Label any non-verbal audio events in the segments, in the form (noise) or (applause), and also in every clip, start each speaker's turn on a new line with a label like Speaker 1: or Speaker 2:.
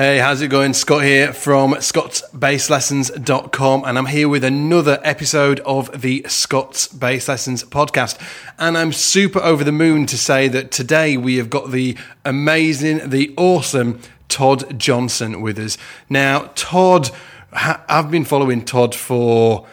Speaker 1: Hey, how's it going? Scott here from scottsbasslessons.com and I'm here with another episode of the Scott's Bass Lessons podcast. And I'm super over the moon to say that today we have got the amazing, the awesome Todd Johnson with us. Now, Todd, I've been following Todd for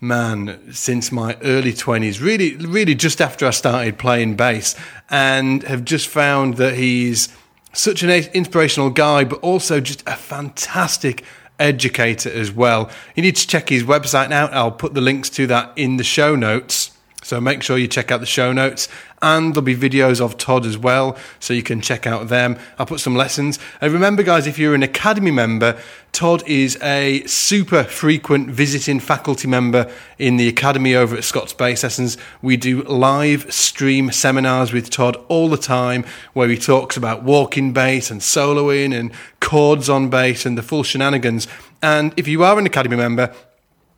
Speaker 1: man since my early 20s really really just after i started playing bass and have just found that he's such an inspirational guy, but also just a fantastic educator as well. You need to check his website out. I'll put the links to that in the show notes. So make sure you check out the show notes and there'll be videos of Todd as well, so you can check out them. I'll put some lessons. And remember, guys, if you're an Academy member, Todd is a super frequent visiting faculty member in the Academy over at Scott's Bass Lessons. We do live stream seminars with Todd all the time where he talks about walking bass and soloing and chords on bass and the full shenanigans. And if you are an Academy member,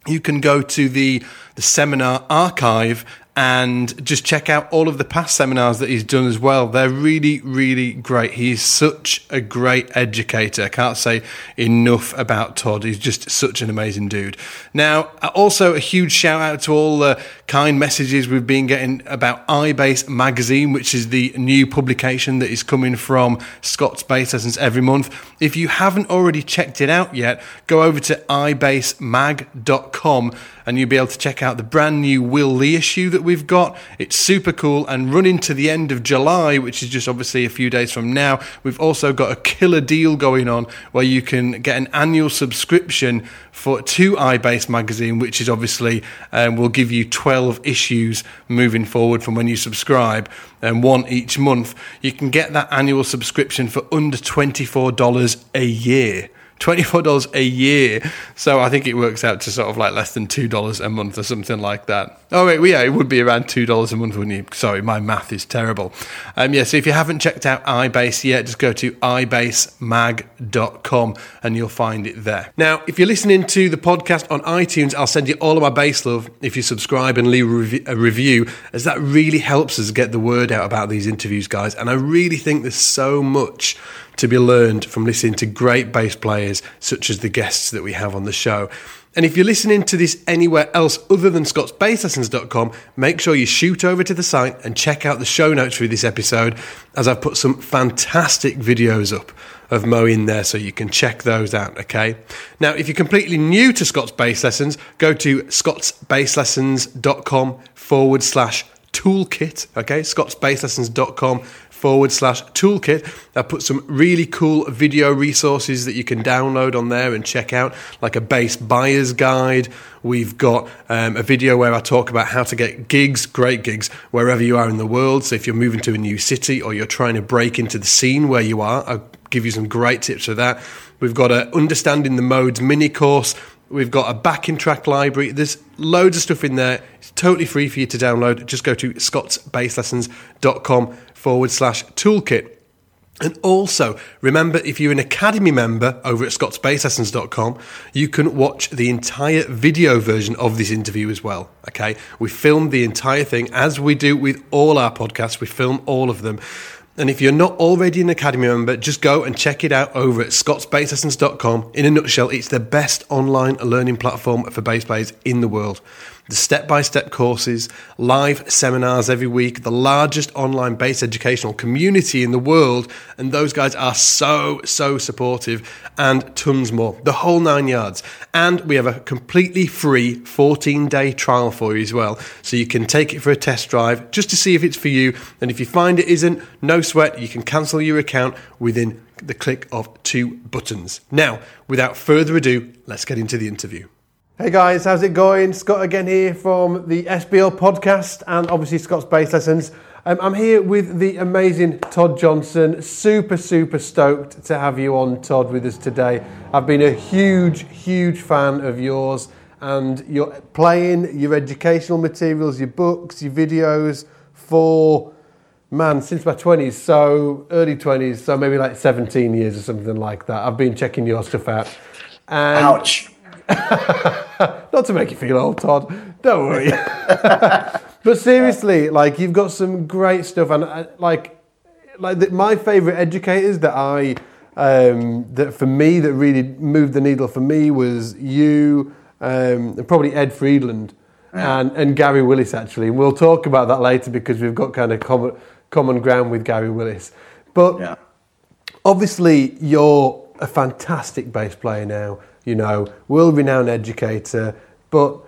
Speaker 1: you can go to the, the seminar archive and just check out all of the past seminars that he's done as well. They're really, really great. He's such a great educator. I can't say enough about Todd. He's just such an amazing dude. Now, also a huge shout out to all the kind messages we've been getting about iBass magazine, which is the new publication that is coming from Scott's Bass Lessons every month. If you haven't already checked it out yet, go over to ibassmag.com and you'll be able to check out the brand new Will Lee issue that we've got. It's super cool and running to the end of July, which is just obviously a few days from now. We've also got a killer deal going on where you can get an annual subscription for to iBass magazine, which is obviously um, will give you 12 issues moving forward from when you subscribe and one each month. You can get that annual subscription for under $24 a year. $24 a year. So I think it works out to sort of like less than $2 a month or something like that. Oh, wait, yeah, it would be around $2 a month, wouldn't you? Sorry, my math is terrible. Um, yeah, so if you haven't checked out iBass yet, just go to ibassmag.com and you'll find it there. Now, if you're listening to the podcast on iTunes, I'll send you all of my bass love if you subscribe and leave a review, as that really helps us get the word out about these interviews, guys. And I really think there's so much to be learned from listening to great bass players such as the guests that we have on the show. And if you're listening to this anywhere else other than scottsbasslessons.com, make sure you shoot over to the site and check out the show notes for this episode, as I've put some fantastic videos up of Mo in there so you can check those out, okay? Now, if you're completely new to Scott's Bass Lessons, go to scottsbasslessons.com forward slash toolkit, okay? scottsbasslessons.com forward slash toolkit. I put some really cool video resources that you can download on there and check out, like a bass buyer's guide. We've got um, a video where I talk about how to get gigs, great gigs, wherever you are in the world. So if you're moving to a new city or you're trying to break into the scene where you are, I'll give you some great tips for that. We've got a Understanding the Modes mini course. We've got a backing track library. There's loads of stuff in there. It's totally free for you to download. Just go to scottsbasslessons.com forward slash toolkit. And also, remember, if you're an Academy member over at scottsbasslessons.com, you can watch the entire video version of this interview as well. Okay. We filmed the entire thing as we do with all our podcasts. We film all of them. And if you're not already an Academy member, just go and check it out over at scottsbasslessons.com. In a nutshell, it's the best online learning platform for bass players in the world the step by step courses, live seminars every week, the largest online based educational community in the world. And those guys are so, so supportive and tons more. The whole nine yards. And we have a completely free 14 day trial for you as well. So you can take it for a test drive just to see if it's for you. And if you find it isn't, no sweat, you can cancel your account within the click of two buttons. Now, without further ado, let's get into the interview. Hey guys, how's it going? Scott again here from the SBL podcast and obviously Scott's Bass Lessons. Um, I'm here with the amazing Todd Johnson. Super, super stoked to have you on, Todd, with us today. I've been a huge, huge fan of yours and your playing, your educational materials, your books, your videos for, man, since my 20s, so early 20s, so maybe like 17 years or something like that. I've been checking your stuff out.
Speaker 2: And Ouch. (laughs)
Speaker 1: Not to make you feel old, Todd. Don't worry. (laughs) but seriously, like you've got some great stuff, and uh, like, like the, my favorite educators that I um, that for me that really moved the needle for me was you um, and probably Ed Friedland yeah. and, and Gary Willis actually. And we'll talk about that later because we've got kind of common, common ground with Gary Willis. But yeah. obviously, you're a fantastic bass player now, you know, world renowned educator. But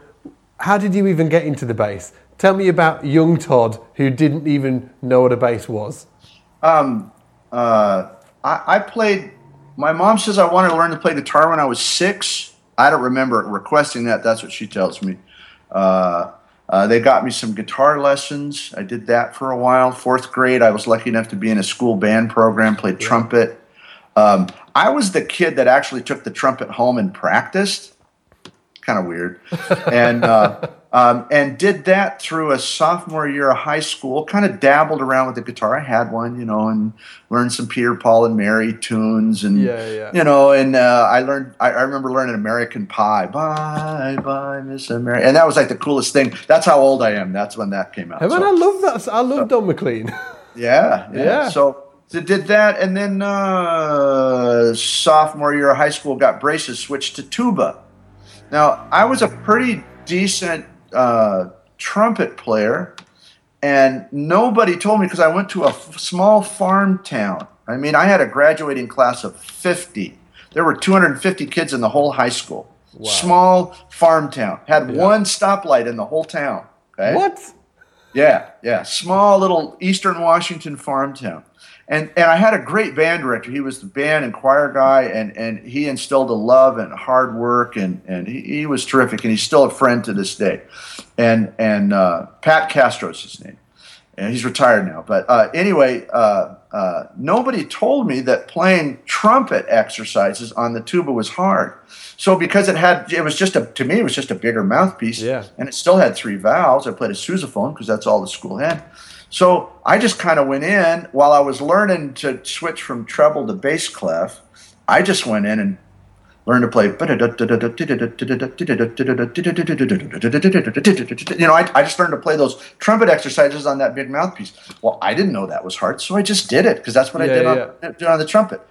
Speaker 1: how did you even get into the bass? Tell me about young Todd who didn't even know what a bass was.
Speaker 2: Um, uh, I, I played. My mom says I wanted to learn to play guitar when I was six. I don't remember requesting that. That's what she tells me. Uh, uh, they got me some guitar lessons. I did that for a while. Fourth grade, I was lucky enough to be in a school band program, played trumpet. Um, I was the kid that actually took the trumpet home and practiced. Kind of weird. (laughs) and uh, um, and did that through a sophomore year of high school. Kind of dabbled around with the guitar. I had one, you know, and learned some Peter, Paul, and Mary tunes, and yeah, yeah. you know, and uh, I learned. I, I, remember learning American Pie. Bye, bye, Miss America, and that was like the coolest thing. That's how old I am. That's when that came out.
Speaker 1: Hey, man, so, I love that. I love so, Don McLean.
Speaker 2: yeah, yeah, yeah. So. So did that, and then uh, sophomore year of high school, got braces, switched to tuba. Now I was a pretty decent uh, trumpet player, and nobody told me because I went to a f- small farm town. I mean, I had a graduating class of 50. There were 250 kids in the whole high school. Wow. Small farm town. Had yeah. one stoplight in the whole town.
Speaker 1: Okay? What?
Speaker 2: Yeah, yeah. Small little Eastern Washington farm town and and I had a great band director. He was the band and choir guy, and and he instilled a love and hard work, and and he, he was terrific, and he's still a friend to this day. And and uh, Pat Castro's his name, and he's retired now. But uh, anyway, uh, uh nobody told me that playing trumpet exercises on the tuba was hard. So because it had, it was just a to me, it was just a bigger mouthpiece,
Speaker 1: yeah.
Speaker 2: and it still had three valves. I played a sousaphone because that's all the school had. So I just kind of went in while I was learning to switch from treble to bass clef. I just went in and learned to play. (laughs) You know, I, I just learned to play those trumpet exercises on that big mouthpiece. Well, I didn't know that was hard, so I just did it because that's what I did, on, did on the trumpet.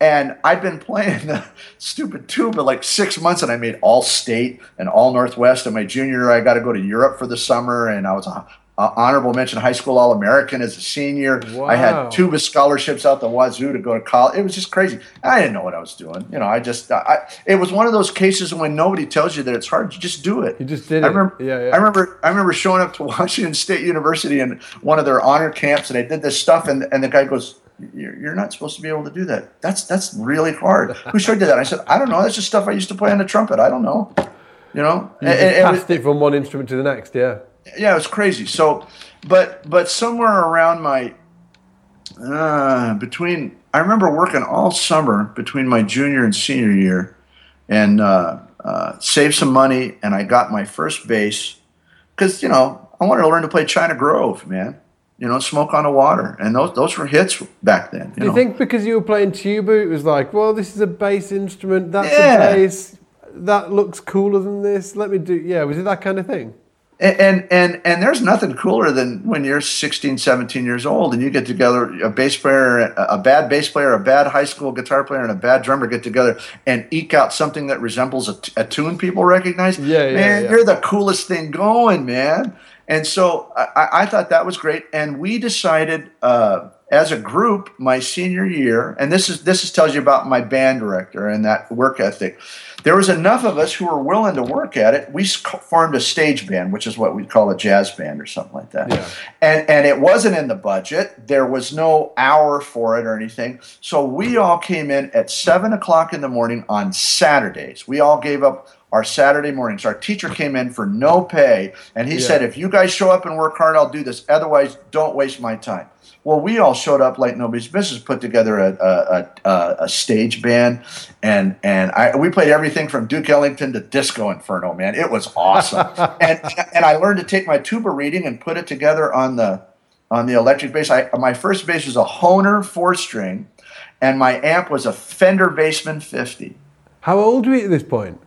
Speaker 2: And I'd been playing the (laughs) stupid tuba like six months, and I made all state and all Northwest. And my junior year, I got to go to Europe for the summer, and I was a uh, honorable mention high school All American as a senior. Wow. I had tuba scholarships out the wazoo to go to college. It was just crazy. I didn't know what I was doing. You know, I just, I, it was one of those cases when nobody tells you that it's hard, you just do it.
Speaker 1: You just did
Speaker 2: I remember,
Speaker 1: it. Yeah, yeah.
Speaker 2: I remember, I remember showing up to (laughs) Washington State University in one of their honor camps and I did this stuff and, and the guy goes, you're not supposed to be able to do that. That's, that's really hard. (laughs) Who showed you that? I said, I don't know. That's just stuff I used to play on the trumpet. I don't know. You know,
Speaker 1: you and, just passed it, it from one instrument to the next. Yeah
Speaker 2: yeah, it was crazy. So, but but somewhere around my uh, between I remember working all summer between my junior and senior year, and uh, uh, saved some money, and I got my first bass because you know I wanted to learn to play China Grove, man. You know, Smoke on the Water, and those those were hits back then.
Speaker 1: You Do you know? think because you were playing tuba, it was like, well, this is a bass instrument, that's yeah. a bass, that looks cooler than this. Let me do, yeah. Was it that kind of thing?
Speaker 2: And and and there's nothing cooler than when you're 16 17 years old and you get together a bass player a bad bass player a bad high school guitar player and a bad drummer get together and eke out something that resembles a, a tune people recognize.
Speaker 1: Yeah, yeah
Speaker 2: man
Speaker 1: yeah.
Speaker 2: you're the coolest thing going man. And so i, I thought that was great. And we decided uh, as a group my senior year and this is this is tells you about my band director and that work ethic there was enough of us who were willing to work at it. We formed a stage band, which is what we call a jazz band or something like that. Yeah. And and it wasn't in the budget. There was no hour for it or anything. So we all came in at seven o'clock in the morning on Saturdays. We all gave up our Saturday mornings. Our teacher came in for no pay, and he yeah. said, "If you guys show up and work hard, I'll do this. Otherwise, don't waste my time." Well, we all showed up like nobody's business, put together a, a, a, a stage band, and and I, we played everything from Duke Ellington to Disco Inferno. Man, it was awesome. (laughs) and and I learned to take my tuba reading and put it together on the on the electric bass. I, my first bass was a Hohner four string, and my amp was a Fender Bassman 50.
Speaker 1: How old were you at this point?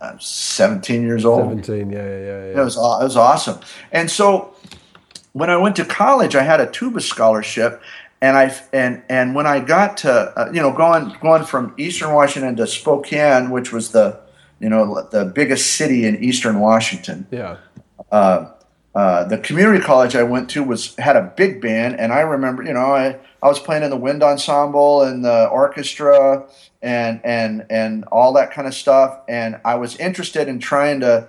Speaker 2: I'm 17 years old.
Speaker 1: 17, yeah, yeah, yeah. It
Speaker 2: was, it was awesome. And so when I went to college, I had a tuba scholarship, and I and and when I got to uh, you know going going from Eastern Washington to Spokane, which was the you know the biggest city in Eastern Washington.
Speaker 1: Yeah.
Speaker 2: Uh, uh, the community college I went to was had a big band, and I remember, you know, I, I was playing in the wind ensemble and the orchestra and and and all that kind of stuff, and I was interested in trying to,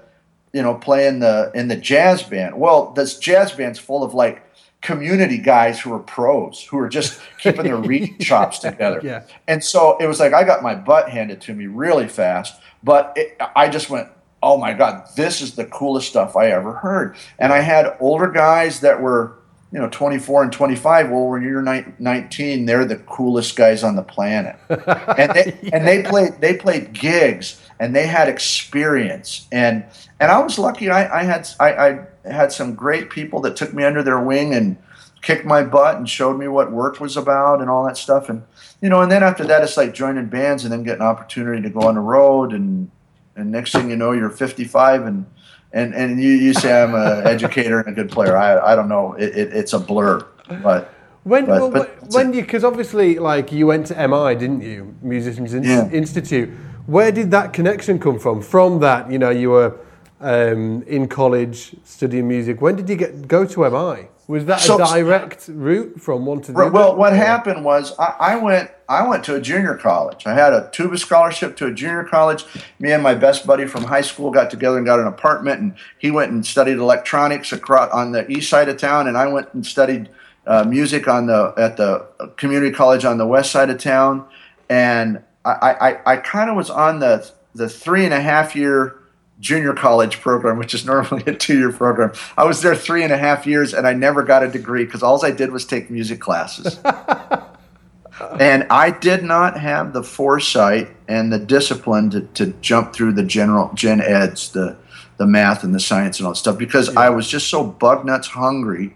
Speaker 2: you know, play in the in the jazz band. Well, this jazz band's full of like community guys who are pros who are just keeping their reading (laughs) chops together.
Speaker 1: Yeah.
Speaker 2: And so it was like I got my butt handed to me really fast, but it, I just went, oh my god, this is the coolest stuff I ever heard. And I had older guys that were you know 24 and 25 well when you're 19 they're the coolest guys on the planet (laughs) and they yeah. and they played they played gigs and they had experience and and i was lucky i, I had I, I had some great people that took me under their wing and kicked my butt and showed me what work was about and all that stuff and you know and then after that it's like joining bands and then getting an opportunity to go on the road and and next thing you know you're 55 and and and you, you say I'm an (laughs) educator and a good player. I, I don't know. It, it, it's a blur, but.
Speaker 1: When
Speaker 2: but,
Speaker 1: well,
Speaker 2: but
Speaker 1: when you because obviously like you went to MI didn't you Musicians
Speaker 2: Yeah.
Speaker 1: Institute where did that connection come from from that you know you were um, in college studying music when did you get go to MI was that
Speaker 2: So-
Speaker 1: a direct route from one to the other
Speaker 2: well, what happened was I, I went I went to a junior college. I had a tuba scholarship to a junior college. Me and my best buddy from high school got together and got an apartment, and he went and studied electronics across on the east side of town, and I went and studied uh, music on the at the community college on the west side of town. And I I, I kind of was on the the three and a half year junior college program, which is normally a two year program. I was there three and a half years and I never got a degree because all I did was take music classes. (laughs) and I did not have the foresight and the discipline to, to jump through the general gen eds, the the math and the science and all that stuff because I was just so bug nuts hungry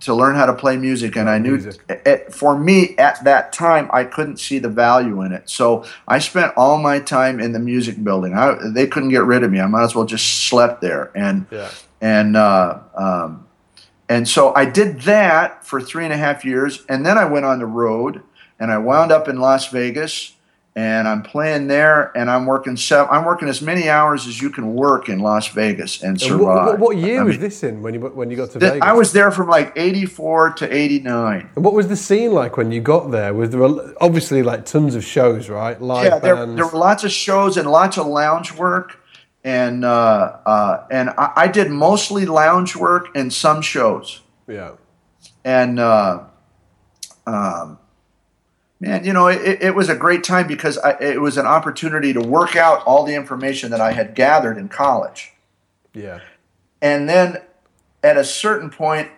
Speaker 2: to learn how to play music and I knew
Speaker 1: Music.
Speaker 2: it, for me at that time I couldn't see the value in it. So I spent all my time in the music building. I, they couldn't get rid of me. I might as well just slept there and
Speaker 1: Yeah.
Speaker 2: and uh, um, and so I did that for three and a half years, and then I went on the road, and I wound up in Las Vegas, and I'm playing there, and I'm working seven, I'm working as many hours as you can work in Las Vegas and survive.
Speaker 1: what, what, what year
Speaker 2: I
Speaker 1: was
Speaker 2: mean,
Speaker 1: this in when you when you got to
Speaker 2: th-
Speaker 1: Vegas
Speaker 2: I was there from like '84 to '89.
Speaker 1: And what was the scene like when you got there was there a, obviously like tons of shows right live
Speaker 2: yeah, there, there were lots of shows and lots of lounge work, and uh, uh, and I, I did mostly lounge work and some shows.
Speaker 1: yeah
Speaker 2: and uh, um, man, you know, it, it was a great time because I, it was an opportunity to work out all the information that I had gathered in college,
Speaker 1: yeah
Speaker 2: and then at a certain point,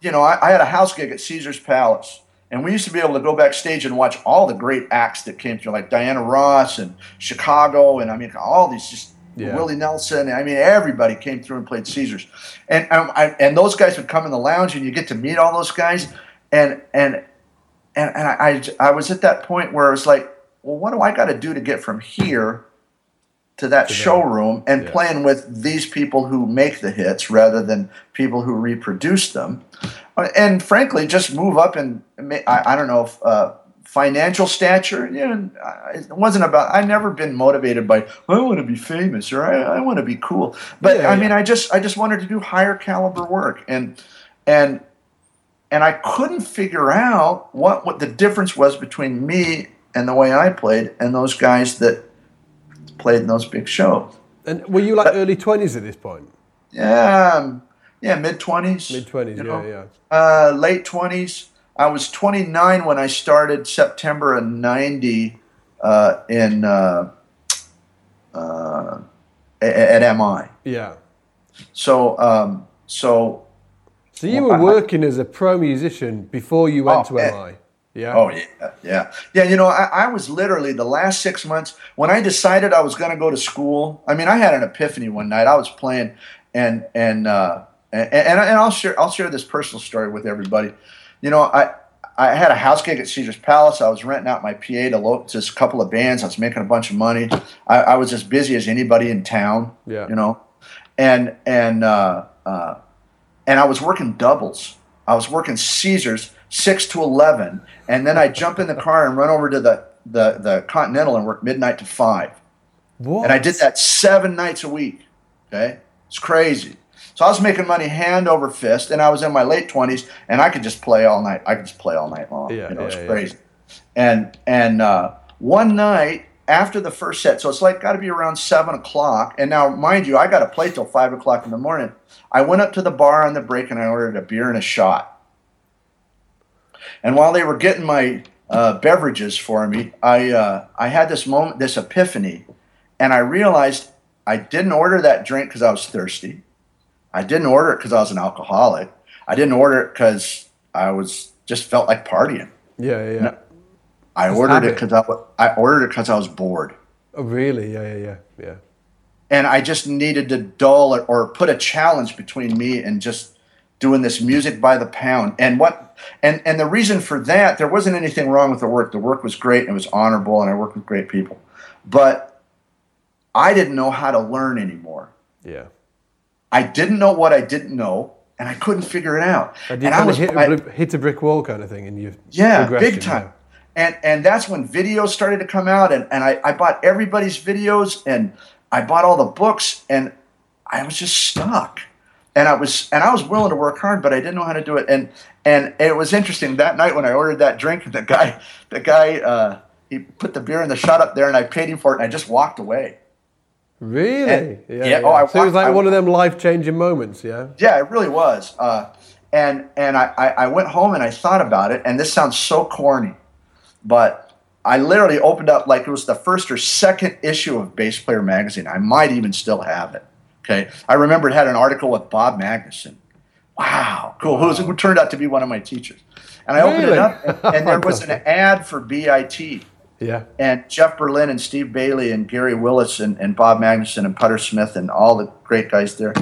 Speaker 2: you know, I, I had a house gig at Caesar's Palace. And we used to be able to go backstage and watch all the great acts that came through, like Diana Ross and Chicago, and I mean, all these just
Speaker 1: Yeah.
Speaker 2: Willie Nelson. I mean, everybody came through and played Caesars, and um, I, and those guys would come in the lounge, and you get to meet all those guys, and and and, and I, I I was at that point where it was like, well, what do I got to do to get from here to that showroom and
Speaker 1: Yeah.
Speaker 2: playing with these people who make the hits rather than people who reproduce them, and frankly, just move up and I, I don't know if. Uh, Financial stature, you know, it wasn't about. I've never been motivated by I want to be famous or I, I want to be cool. But
Speaker 1: Yeah,
Speaker 2: I mean,
Speaker 1: yeah.
Speaker 2: I just I just wanted to do higher caliber work, and and and I couldn't figure out what what the difference was between me and the way I played and those guys that played in those big shows.
Speaker 1: and were you like early 20s at this point
Speaker 2: Yeah, um, yeah, mid twenties,
Speaker 1: mid 20s yeah yeah
Speaker 2: uh, late twenties. I was 29 when I started September of '90 uh, in uh, uh, at, at MI.
Speaker 1: yeah
Speaker 2: So um, so
Speaker 1: so you were working as a pro musician before you went
Speaker 2: Oh,
Speaker 1: to. MI yeah
Speaker 2: Oh yeah, yeah, yeah. You know, I, I was literally the last six months when I decided I was going to go to school. I mean, I had an epiphany one night. I was playing, and and uh, and, and and I'll share I'll share this personal story with everybody. You know, I. I had a house gig at Caesar's Palace. I was renting out my PA to, lo- to a couple of bands. I was making a bunch of money. I, I was as busy as anybody in town.
Speaker 1: Yeah.
Speaker 2: You know, and and uh, uh, and I was working doubles. I was working Caesars, six to eleven, and then I jump in the car and run over to the the, the Continental and work midnight to five.
Speaker 1: What?
Speaker 2: And I did that seven nights a week. Okay, it's crazy. So I was making money hand over fist, and I was in my late twenties, and I could just play all night. I could just play all night long.
Speaker 1: Yeah,
Speaker 2: you know, it's
Speaker 1: yeah, yeah.
Speaker 2: crazy. And and uh, one night after the first set, so it's like got to be around seven o'clock. And now, mind you, I got to play till five o'clock in the morning. I went up to the bar on the break and I ordered a beer and a shot. And while they were getting my uh, beverages for me, I uh, I had this moment, this epiphany, and I realized I didn't order that drink because I was thirsty. I didn't order it because I was an alcoholic. I didn't order it because I was just felt like partying.
Speaker 1: yeah, yeah.
Speaker 2: No. I
Speaker 1: Just
Speaker 2: ordered it because I, I ordered it because I was bored,
Speaker 1: Oh, really? Yeah, yeah, yeah, yeah.
Speaker 2: and I just needed to dull it or put a challenge between me and just doing this music by the pound. And what and and the reason for that, there wasn't anything wrong with the work. The work was great and it was honorable, and I worked with great people, but I didn't know how to learn anymore.
Speaker 1: Yeah.
Speaker 2: I didn't know what I didn't know, and I couldn't figure it out.
Speaker 1: And you
Speaker 2: and I
Speaker 1: kind
Speaker 2: was
Speaker 1: of hit,
Speaker 2: I-
Speaker 1: hit a brick wall kind of thing, and you
Speaker 2: Yeah, big time. And and that's when videos started to come out, and, and I, I bought everybody's videos, and I bought all the books, and I was just stuck. And I was and I was willing to work hard, but I didn't know how to do it. And and it was interesting that night when I ordered that drink, the guy the guy uh, he put the beer in the shot up there, and I paid him for it, and I just walked away.
Speaker 1: Really?
Speaker 2: And-
Speaker 1: yeah.
Speaker 2: yeah, oh, I
Speaker 1: so it was like
Speaker 2: I-
Speaker 1: one of them life changing moments. Yeah.
Speaker 2: Yeah, it really was. Uh, and and I, I, I went home and I thought about it, and this sounds so corny, but I literally opened up like it was the first or second issue of Bass Player magazine. I might even still have it. Okay, I remember it had an article with Bob Magnuson. Wow, cool. Who, was, who turned out to be one of my teachers. And I opened it up, (laughs) and, and there was an ad for BIT
Speaker 1: Yeah.
Speaker 2: and Jeff Berlin and Steve Bailey and Gary Willis and, and Bob Magnuson and Putter Smith and all the great guys there.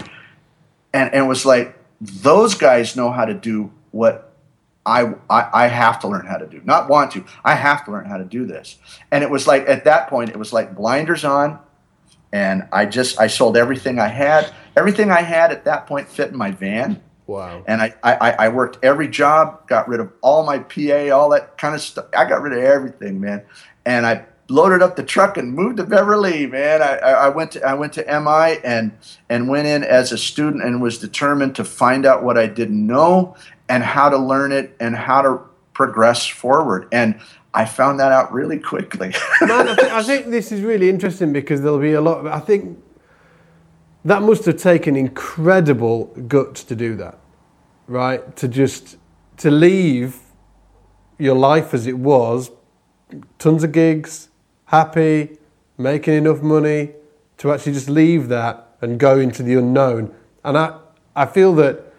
Speaker 2: And, and it was like, those guys know how to do what I, I, I have to learn how to do. Not want to, I have to learn how to do this. And it was like, at that point, it was like blinders on. And I just, I sold everything I had. Everything I had at that point fit in my van
Speaker 1: Wow.
Speaker 2: and I, I, I worked every job, got rid of all my PA, all that kind of stuff. I got rid of everything, man. And I loaded up the truck and moved to Beverly, man. I, I went to I went to MI and and went in as a student and was determined to find out what I didn't know and how to learn it and how to progress forward. And I found that out really quickly. (laughs)
Speaker 1: Man, I, think, I think this is really interesting because there'll be a lot. Of, I think that must have taken incredible guts to do that, right? To just to leave your life as it was, tons of gigs, happy, making enough money, to actually just leave that and go into the unknown. And I, I feel that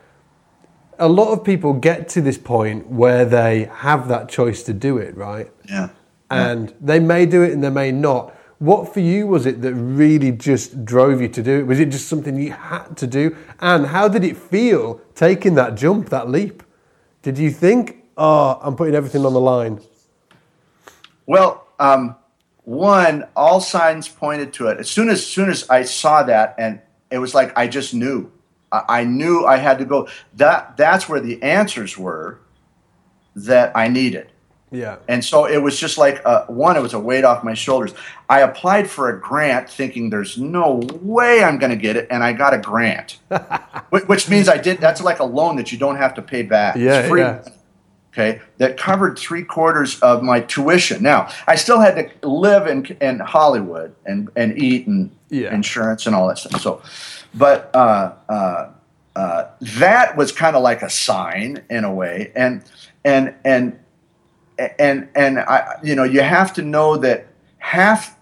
Speaker 1: a lot of people get to this point where they have that choice to do it, right?
Speaker 2: yeah.
Speaker 1: and they may do it and they may not. What for you was it that really just drove you to do it? Was it just something you had to do? And how did it feel taking that jump, that leap? Did you think, oh, I'm putting everything on the line?
Speaker 2: Well, um, one, all signs pointed to it. As soon as, soon as I saw that, and it was like I just knew. I, I knew I had to go. That that's where the answers were that I needed.
Speaker 1: Yeah.
Speaker 2: And so it was just like uh, one, it was a weight off my shoulders. I applied for a grant thinking there's no way I'm going to get it, and I got a grant, (laughs) Wh- which means I did. That's like a loan that you don't have to pay back. It's
Speaker 1: Yeah,
Speaker 2: free
Speaker 1: yeah.
Speaker 2: Okay, that covered three quarters of my tuition. Now, I still had to live in, in Hollywood and, and eat and
Speaker 1: Yeah.
Speaker 2: insurance and all that stuff. So, but uh, uh, uh, that was kind of like a sign in a way, and and and and and I, you know, you have to know that half,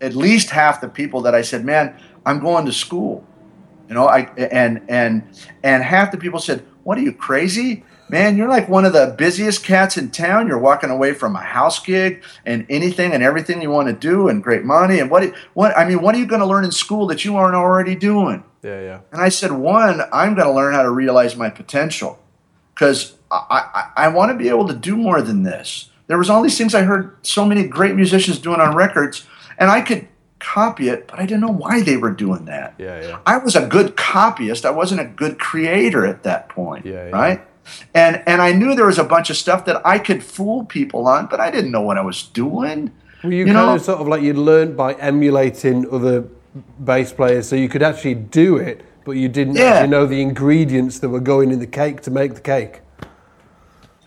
Speaker 2: at least half the people that I said, man, I'm going to school. You know, I and and and half the people said, "What are you crazy, man? You're like one of the busiest cats in town. You're walking away from a house gig and anything and everything you want to do and great money and what? What? I mean, what are you going to learn in school that you aren't already doing?"
Speaker 1: Yeah, yeah.
Speaker 2: And I said, one, I'm going to learn how to realize my potential because I, I, I want to be able to do more than this. There was all these things I heard so many great musicians doing on records, and I could copy it, but I didn't know why they were doing that.
Speaker 1: Yeah, yeah.
Speaker 2: I was a good copyist. I wasn't a good creator at that point,
Speaker 1: Yeah, yeah.
Speaker 2: right? And and I knew there was a bunch of stuff that I could fool people on, but I didn't know what I was doing.
Speaker 1: Were you, you kind know? of sort of like you learned by emulating other bass players, so you could actually do it, but you didn't yeah. actually know the ingredients that were going in the cake to make the cake.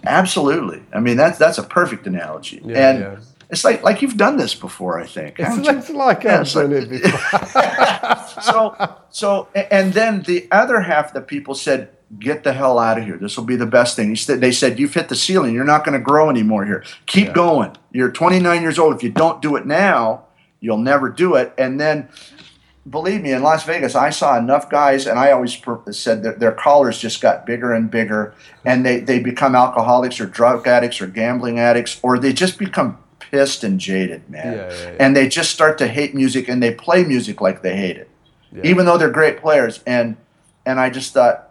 Speaker 2: Absolutely. I mean, that's that's a perfect analogy. Yeah, and yeah. it's like like you've done this before, I think.
Speaker 1: It's, it's like yeah, I've done it (laughs) before.
Speaker 2: so so and then the other half the people said, "Get the hell out of here. This will be the best thing." They said, "You've hit the ceiling. You're not going to grow anymore here. Keep yeah. going. You're 29 years old. If you don't do it now, you'll never do it." And then believe me, in Las Vegas, I saw enough guys, and I always said that their collars just got bigger and bigger, and they, they become alcoholics or drug addicts or gambling addicts, or they just become pissed and jaded, man. Yeah, yeah. And they just start to hate music, and they play music like they hate it, even though they're great players. And and I just thought,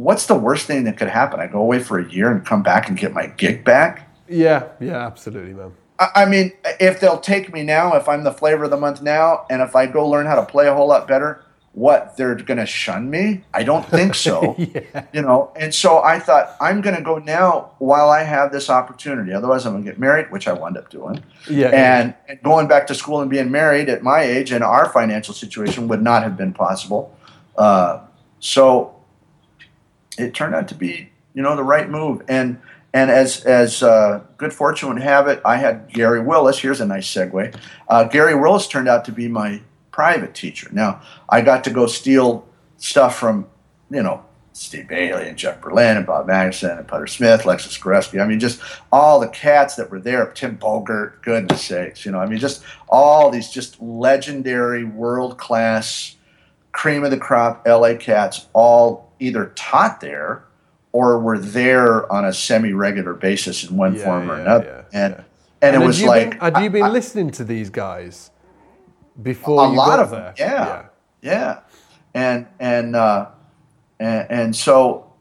Speaker 2: what's the worst thing that could happen? I go away for a year and come back and get my gig back.
Speaker 1: Yeah, yeah, absolutely, man.
Speaker 2: I mean, if they'll take me now, if I'm the flavor of the month now, and if I go learn how to play a whole lot better, what they're going to shun me? I don't think so. (laughs) yeah. You know, and so I thought I'm going to go now while I have this opportunity. Otherwise, I'm going to get married, which I wound up doing. Yeah. And, and going back to school and being married at my age and our financial situation would not have been possible. Uh, so it turned out to be, you know, the right move. And and as as uh, good fortune would have it, I had Gary Willis. Here's a nice segue. Uh, Gary Willis turned out to be my private teacher. Now I got to go steal stuff from you know Steve Bailey and Jeff Berlin and Bob Magnuson and Putter Smith, Lexus Goreski. I mean, just all the cats that were there. Tim Bogert, goodness sakes, you know. I mean, just all these just legendary, world class, cream of the crop LA cats, all either taught there or were there on a semi-regular basis in one yeah, form yeah, or another. Yeah, and, and, and it was like,
Speaker 1: been, had you been I, listening to these guys before? A lot of them,
Speaker 2: yeah, yeah, and and uh, and, and so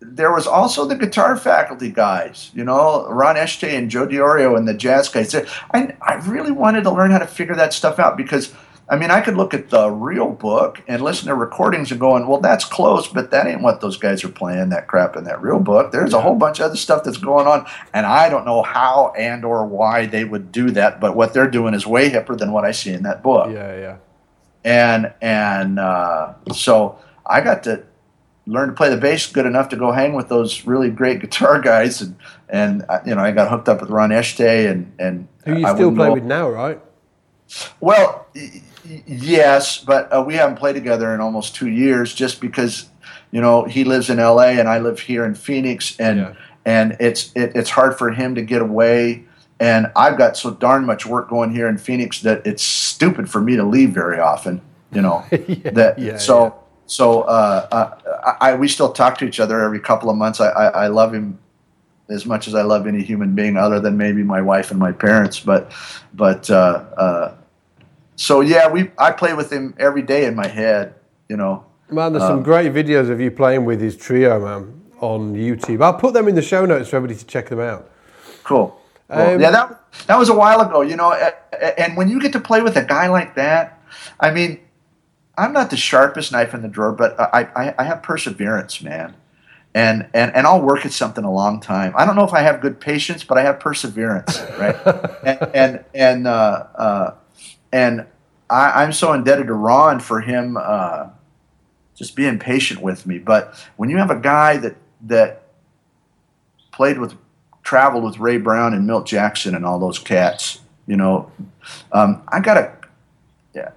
Speaker 2: there was also the guitar faculty guys, you know, Ron Eschete and Joe DiOrio and the jazz guys. I, I really wanted to learn how to figure that stuff out because I mean, I could look at the real book and listen to recordings and going, well, that's close, but that ain't what those guys are playing, that crap in that real book. There's a whole bunch of other stuff that's going on, and I don't know how and or why they would do that, but what they're doing is way hipper than what I see in that book.
Speaker 1: Yeah, yeah.
Speaker 2: And and uh, so I got to learn to play the bass good enough to go hang with those really great (laughs) guitar guys, and and uh, you know I got hooked up with Ron Eschete and and
Speaker 1: who you still play with now, right?
Speaker 2: Well, yes, but uh, we haven't played together in almost two years, just because you know he lives in L.A. and I live here in Phoenix, and yeah. and it's it, it's hard for him to get away. And I've got so darn much work going here in Phoenix that it's stupid for me to leave very often. You know yeah, (laughs) that yeah, so. So uh, uh, I, we still talk to each other every couple of months. I, I, I love him as much as I love any human being, other than maybe my wife and my parents. But, but uh, uh, so yeah, we I play with him every day in my head. You know,
Speaker 1: man. There's um, some great videos of you playing with his trio, man, on YouTube. I'll put them in the show notes for everybody to check them out.
Speaker 2: Cool. cool. Um, yeah, that that was a while ago. You know, and when you get to play with a guy like that, I mean, I'm not the sharpest knife in the drawer, but I I, I have perseverance, man and and and I'll work at something a long time. I don't know if I have good patience, but I have perseverance, right? (laughs) and and and uh, uh, and I, am so indebted to Ron for him uh, just being patient with me. But when you have a guy that that played with, traveled with Ray Brown and Milt Jackson and all those cats, you know, um, I got a.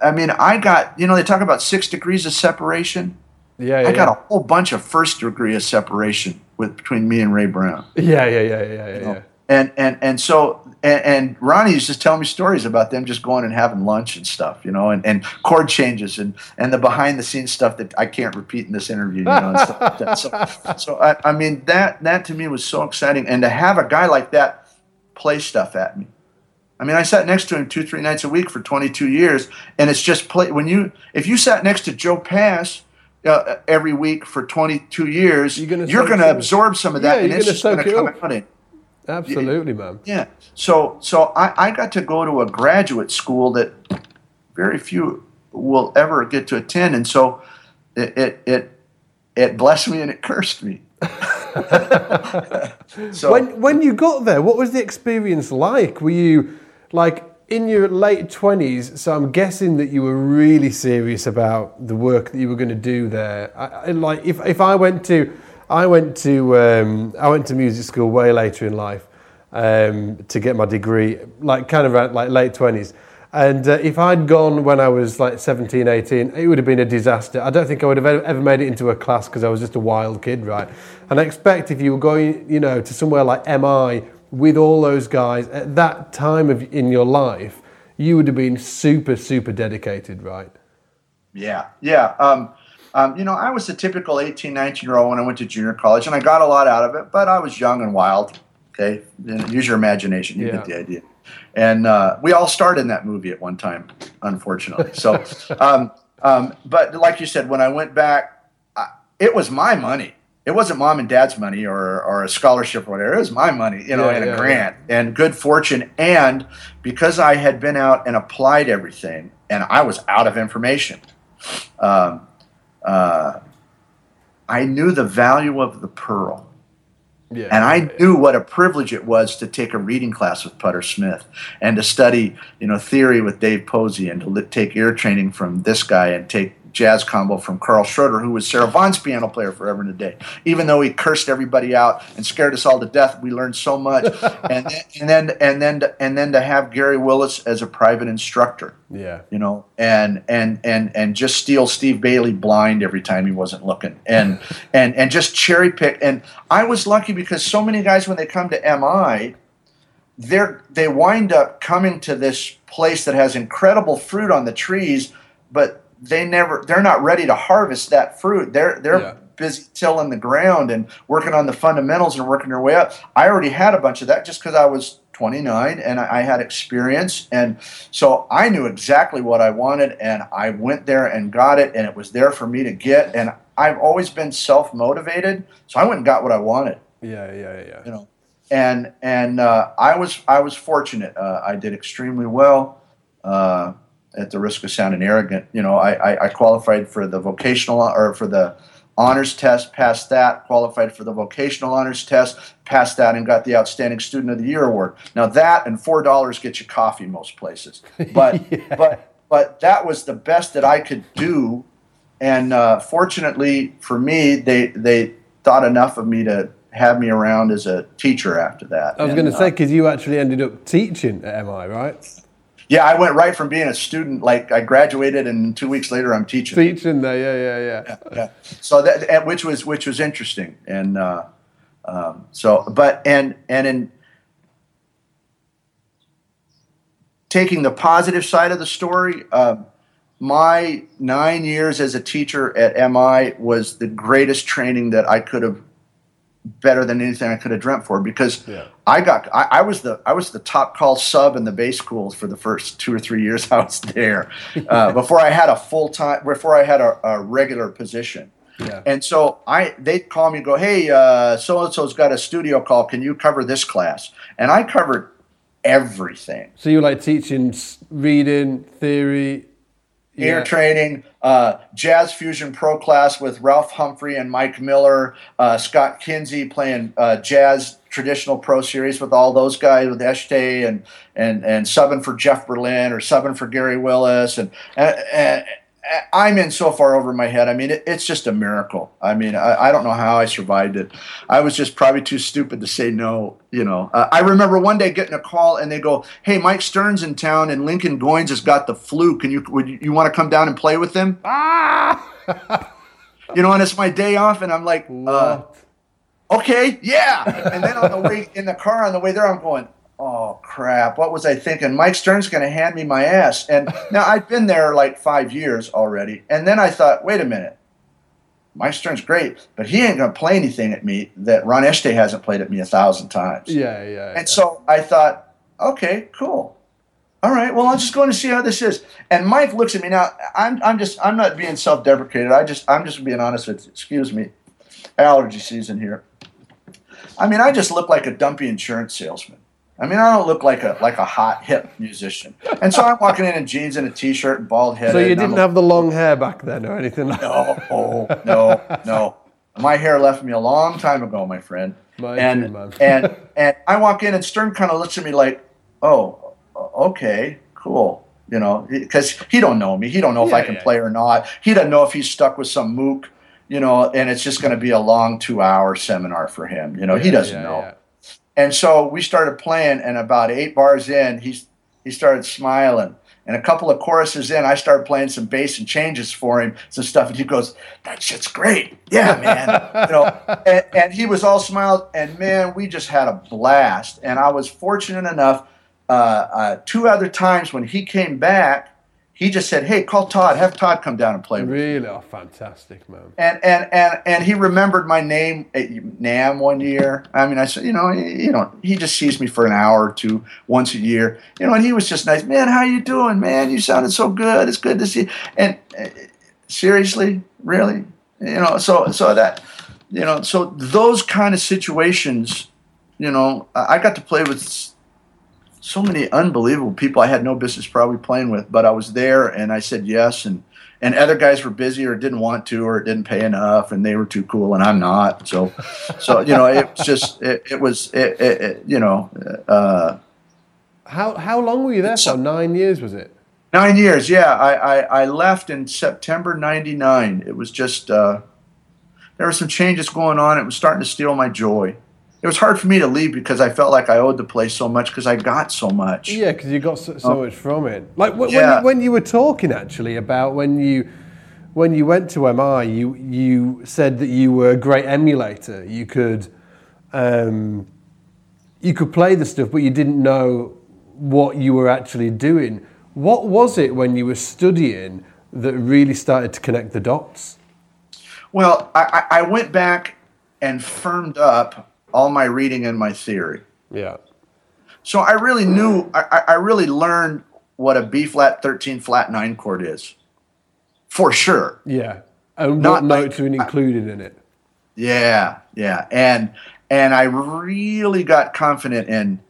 Speaker 2: I mean, I got you know they talk about six degrees of separation.
Speaker 1: Yeah, yeah I
Speaker 2: got yeah. a whole bunch of first degree of separation with between me and Ray Brown.
Speaker 1: Yeah, yeah, yeah, yeah, yeah.
Speaker 2: yeah. And and and so and, and, Ronnie is just telling me stories about them just going and having lunch and stuff, you know, and, and chord changes and, and the behind the scenes stuff that I can't repeat in this interview, you know, and stuff like that. So, (laughs) so I, I mean that that to me was so exciting, and to have a guy like that play stuff at me. I mean, I sat next to him two, three nights a week for 22 years, and it's just play. When you, if you sat next to Joe Pass, uh, every week for 22 years, you're going to absorb some of that,
Speaker 1: yeah,
Speaker 2: and it's just going to come out in.
Speaker 1: Absolutely, man.
Speaker 2: Yeah. So, so I, I got to go to a graduate school that very few will ever get to attend, and so it, it, it it blessed me and it cursed me. (laughs)
Speaker 1: so when when you got there, what was the experience like? Were you like in your late twenties? So I'm guessing that you were really serious about the work that you were going to do there. I, I, like if if I went to I went to um, I went to music school way later in life um, to get my degree, like kind of around like late twenties. And uh, if I'd gone when I was like 17, 18, it would have been a disaster. I don't think I would have ever made it into a class because I was just a wild kid, right? And I expect if you were going, you know, to somewhere like MI with all those guys at that time of in your life, you would have been super, super dedicated, right?
Speaker 2: Yeah, yeah. Um, um, you know, I was the typical 18, 19 year old when I went to junior college, and I got a lot out of it, but I was young and wild. Okay, use your imagination, you yeah. get the idea. And uh, we all starred in that movie at one time, unfortunately. So, (laughs) um, um, but like you said, when I went back, I, it was my money. It wasn't mom and dad's money or, or a scholarship or whatever. It was my money, you know, yeah, and yeah, a grant and good fortune. And because I had been out and applied everything, and I was out of information. Um, uh, I knew the value of the pearl. Yeah, and I yeah. knew what a privilege it was to take a reading class with Putter Smith and to study, you know, theory with Dave Posey and to take ear training from this guy and take jazz combo from Carl Schroeder, who was Sarah Vaughan's piano player forever and a day. Even though he cursed everybody out and scared us all to death, we learned so much. (laughs) and, then, and then and then and then to have Gary Willis as a private instructor.
Speaker 1: Yeah.
Speaker 2: You know, and and and and just steal Steve Bailey blind every time he wasn't looking. And (laughs) and and just cherry pick. And I was lucky because so many guys when they come to MI, they're they wind up coming to this place that has incredible fruit on the trees, but they never they're not ready to harvest that fruit. They're they're yeah. busy tilling the ground and working on the fundamentals and working their way up. I already had a bunch of that just because I was 29 and I, I had experience and so I knew exactly what I wanted and I went there and got it and it was there for me to get and I've always been self motivated so I went and got what I wanted.
Speaker 1: Yeah, yeah, yeah.
Speaker 2: You know, and and uh, I was I was fortunate. Uh, I did extremely well. Uh, at the risk of sounding arrogant, you know, I, I, I qualified for the vocational or for the honors test, passed that, qualified for the vocational honors test, passed that, and got the Outstanding Student of the Year award. Now that and four dollars get you coffee most places, (laughs) but yeah. but but that was the best that I could do, and uh, fortunately for me, they they thought enough of me to have me around as a teacher after that.
Speaker 1: I was going to say because uh, you actually ended up teaching at MI, right?
Speaker 2: Yeah, I went right from being a student, like I graduated, and two weeks later I'm teaching.
Speaker 1: Teaching yeah, yeah, yeah.
Speaker 2: yeah, yeah. So that, which was which was interesting, and uh, um, so, but and and in taking the positive side of the story, uh, my nine years as a teacher at MI was the greatest training that I could have better than anything I could have dreamt for because yeah. I got I, I, was the I was the top call sub in the bass schools for the first two or three years (laughs) I was there uh, (laughs) before I had a full time before I had a, a regular position. Yeah. And so I they'd call me and go, hey, so and so's got a studio call. Can you cover this class? And I covered everything.
Speaker 1: So you like teaching reading theory,
Speaker 2: ear yeah. training, uh, jazz fusion pro class with Ralph Humphrey and Mike Miller, uh, Scott Kinsey playing uh, jazz traditional pro series with all those guys with Eschete and and and subbing for Jeff Berlin or subbing for Gary Willis and, and, and I'm in so far over my head. I mean, it, it's just a miracle. I mean, I, I, don't know how I survived it. I was just probably too stupid to say no. You know, uh, I remember one day getting a call and they go, "Hey, Mike Stern's in town and Lincoln Goines has got the flu. Can you would you, you want to come down and play with him?" Ah! (laughs) you know, and it's my day off, and I'm like, uh, "Okay, yeah." And then on the way in the car on the way there, I'm going, oh crap, what was I thinking? Mike Stern's going to hand me my ass. And (laughs) now I've been there like five years already. And then I thought, wait a minute. Mike Stern's great, but he ain't going to play anything at me that Ron Eschete hasn't played at me a thousand times.
Speaker 1: Yeah, yeah.
Speaker 2: And yeah. so I thought, okay, cool. All right, well, I'm just going to see how this is. And Mike looks at me now. I'm, I'm just, I'm not being self-deprecated. I just, I'm just being honest with you. Excuse me, allergy season here. I mean, I just look like a dumpy insurance salesman. I mean, I don't look like a like a hot hip musician, and so I'm walking in in jeans and a t-shirt and bald head.
Speaker 1: So you didn't have the long hair back then or anything like
Speaker 2: no, that. No, no, no, My hair left me a long time ago, my friend.
Speaker 1: Mine
Speaker 2: and
Speaker 1: too,
Speaker 2: and and I walk in, and Stern kind of looks at me like, "Oh, okay, cool." You know, because he don't know me. He don't know if
Speaker 1: Yeah,
Speaker 2: I can
Speaker 1: yeah.
Speaker 2: play or not. He doesn't know if he's stuck with some mook. You know, and it's just going to be a long two-hour seminar for him. You know, he doesn't
Speaker 1: yeah,
Speaker 2: know. And so we started playing, and about eight bars in, he he started smiling. And a couple of choruses in, I started playing some bass and changes for him, some stuff, and he goes, "That shit's great, yeah, man." (laughs) you know, and, and he was all smiles, and man, we just had a blast. And I was fortunate enough, uh, uh, two other times when he came back, he just said, "Hey, call Todd, have Todd come down and play with." me."
Speaker 1: Really, oh, fantastic, man.
Speaker 2: and and and and he remembered my name at NAMM one year. I mean, I said, you know, he- you know, he just sees me for an hour or two once a year, you know, and he was just nice. Man, how you doing, man? You sounded so good. It's good to see. And uh, seriously, really, you know, so so that, you know, so those kind of situations, you know, I got to play with so many unbelievable people I had no business probably playing with, but I was there and I said yes and and other guys were busy or didn't want to or didn't pay enough and they were too cool and I'm not. So (laughs) so you know, it was just it, it was it, it, it, you know, uh
Speaker 1: How how long were you there
Speaker 2: So-
Speaker 1: for? Nine years, was it?
Speaker 2: Nine years, yeah. I, I, I left in September '99. It was just uh, there were some changes going on. It was starting to steal my joy. It was hard for me to leave because I felt like I owed the place so much because I got so much.
Speaker 1: Yeah, because you got so, so much from it. Like when, when, you, when you were talking actually about when you when you went to MI, you you said that you were a great emulator. You could um, you could play the stuff, but you didn't know what you were actually doing. What was it when you were studying that really started to connect the dots?
Speaker 2: Well, I I went back and firmed up all my reading and my theory.
Speaker 1: Yeah.
Speaker 2: So I really knew, I, I really learned what a B flat 13 flat 9 chord is. For sure.
Speaker 1: Yeah. And
Speaker 2: Not
Speaker 1: what
Speaker 2: like-
Speaker 1: notes were included in it?
Speaker 2: Yeah, yeah. And and I really got confident in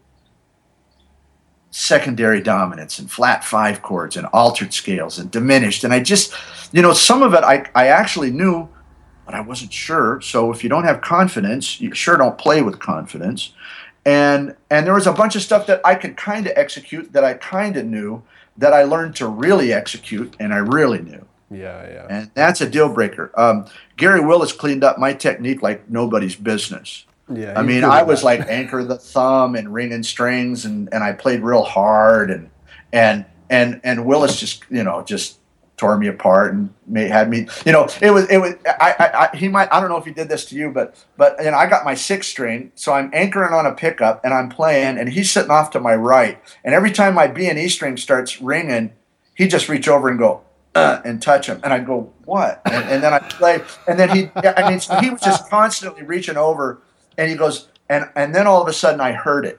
Speaker 2: secondary dominants and flat five chords and altered scales and diminished. And I just you know, some of it I, I actually knew, but I wasn't sure. So if you don't have confidence, you sure don't play with confidence. And and there was a bunch of stuff that I could kind of execute that I kind of knew that I learned to really execute and I really knew
Speaker 1: Yeah, yeah.
Speaker 2: and that's a deal breaker. Um, Gary Willis cleaned up my technique like nobody's business.
Speaker 1: Yeah,
Speaker 2: I mean, I was
Speaker 1: that.
Speaker 2: like anchor the thumb and ringing strings, and, and I played real hard, and and and and Willis just you know just tore me apart and made, had me you know it was it was I, I, I he might I don't know if he did this to you, but but you know I got my six string, so I'm anchoring on a pickup and I'm playing, and he's sitting off to my right, and every time my B and E string starts ringing, he just reach over and go. Uh, and touch him, and I go, "What?" And, and then I play, and then he, I mean, so he was just constantly reaching over, and he goes, and and then all of a sudden I heard it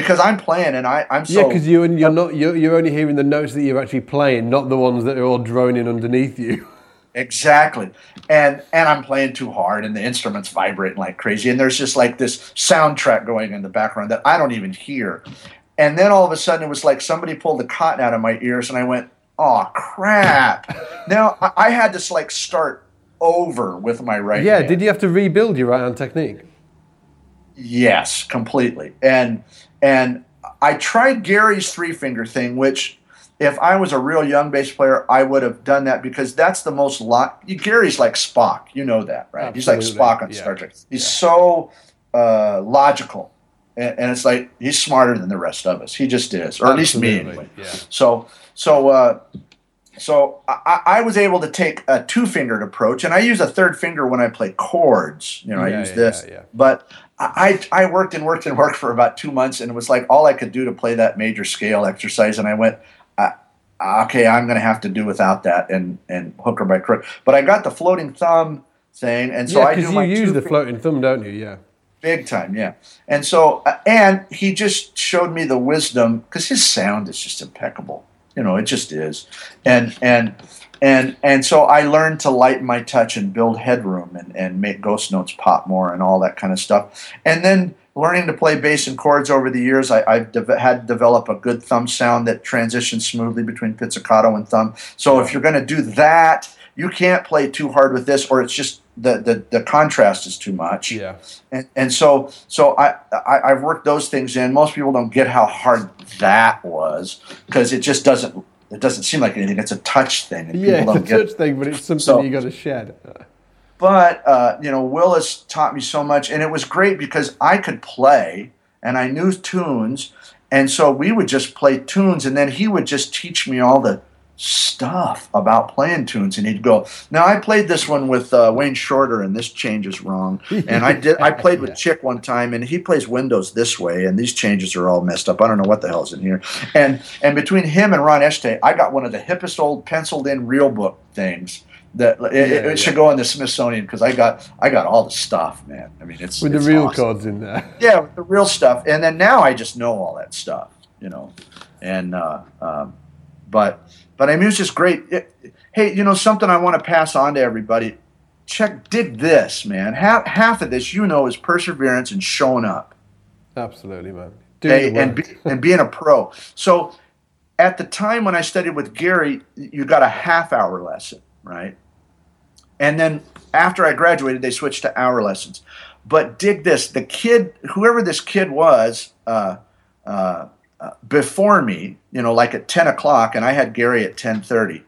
Speaker 2: because I'm playing and I I'm so
Speaker 1: Yeah, because you and you're not you're, you're only hearing the notes that you're actually playing, not the ones that are all droning underneath you. (laughs)
Speaker 2: exactly, and and I'm playing too hard and the instruments vibrating like crazy and there's just like this soundtrack going in the background that I don't even hear, and then all of a sudden it was like somebody pulled the cotton out of my ears and I went, oh crap! (laughs) now I, I had to like start over with my right.
Speaker 1: Yeah,
Speaker 2: hand.
Speaker 1: did you have to rebuild your right hand technique?
Speaker 2: Yes, completely. And and I tried Gary's three finger thing, which if I was a real young bass player, I would have done that because that's the most lo- Gary's like Spock, you know that, right? He's like
Speaker 1: Absolutely,
Speaker 2: Spock on
Speaker 1: yeah.
Speaker 2: Star Trek. He's
Speaker 1: Yeah.
Speaker 2: so uh, logical, and, and it's like he's smarter than the rest of us. He just is, or at least me anyway.
Speaker 1: yeah.
Speaker 2: So so uh, so I, I was able to take a two fingered approach, and I use a third finger when I play chords. You know, I use this, but I I worked and worked and worked for about two months, and it was like all I could do to play that major scale exercise, and I went. Uh, Okay, I'm going to have to do without that and and hooker by crook. But I got the floating thumb thing, and so
Speaker 1: yeah,
Speaker 2: I do
Speaker 1: you
Speaker 2: my
Speaker 1: use the floating thumb, don't you? Yeah.
Speaker 2: big time, yeah. And so, uh, and he just showed me the wisdom because his sound is just impeccable. You know, it just is. And and and and so I learned to lighten my touch and build headroom and and make ghost notes pop more and all that kind of stuff. And then learning to play bass and chords over the years, I, I've de- had to develop a good thumb sound that transitions smoothly between pizzicato and thumb. So if you're going to do that, you can't play too hard with this, or it's just the, the, the contrast is too much.
Speaker 1: Yeah.
Speaker 2: And, and so so I, I I've worked those things in. Most people don't get how hard that was because it just doesn't it doesn't seem like anything. It's a touch thing. And
Speaker 1: Yeah, it's a
Speaker 2: get
Speaker 1: touch thing, but it's something
Speaker 2: So-
Speaker 1: you got to shed.
Speaker 2: but uh, you know willis taught me so much and it was great because i could play and i knew tunes and so we would just play tunes and then he would just teach me all the stuff about playing tunes and he'd go now i played this one with uh, wayne shorter and this change is wrong. And i did i played with (laughs) chick one time and he plays windows this way and these changes are all messed up. I don't know what the hell's in here. And and between him and ron Eschete, i got one of the hippest old penciled in real book things that it, it-
Speaker 1: Yeah,
Speaker 2: should go in the Smithsonian because I got I got all the stuff, man. I mean, it's
Speaker 1: With the real
Speaker 2: awesome.
Speaker 1: cards in there. (laughs)
Speaker 2: Yeah, with the real stuff, and then now I just know all that stuff, you know, and uh, um, but but I mean, it's just great. It- hey, you know, something I want to pass on to everybody. Check, dig this, man. Half half of this, you know, is perseverance and showing up.
Speaker 1: Absolutely, man.
Speaker 2: And be, and being a pro. So at the time when I studied with Gary, you got a half hour lesson, right? And then after I graduated, they switched to hour lessons. But dig this: the kid, whoever this kid was, uh, uh, uh, before me, you know, like at ten o'clock, and I had Gary at ten thirty.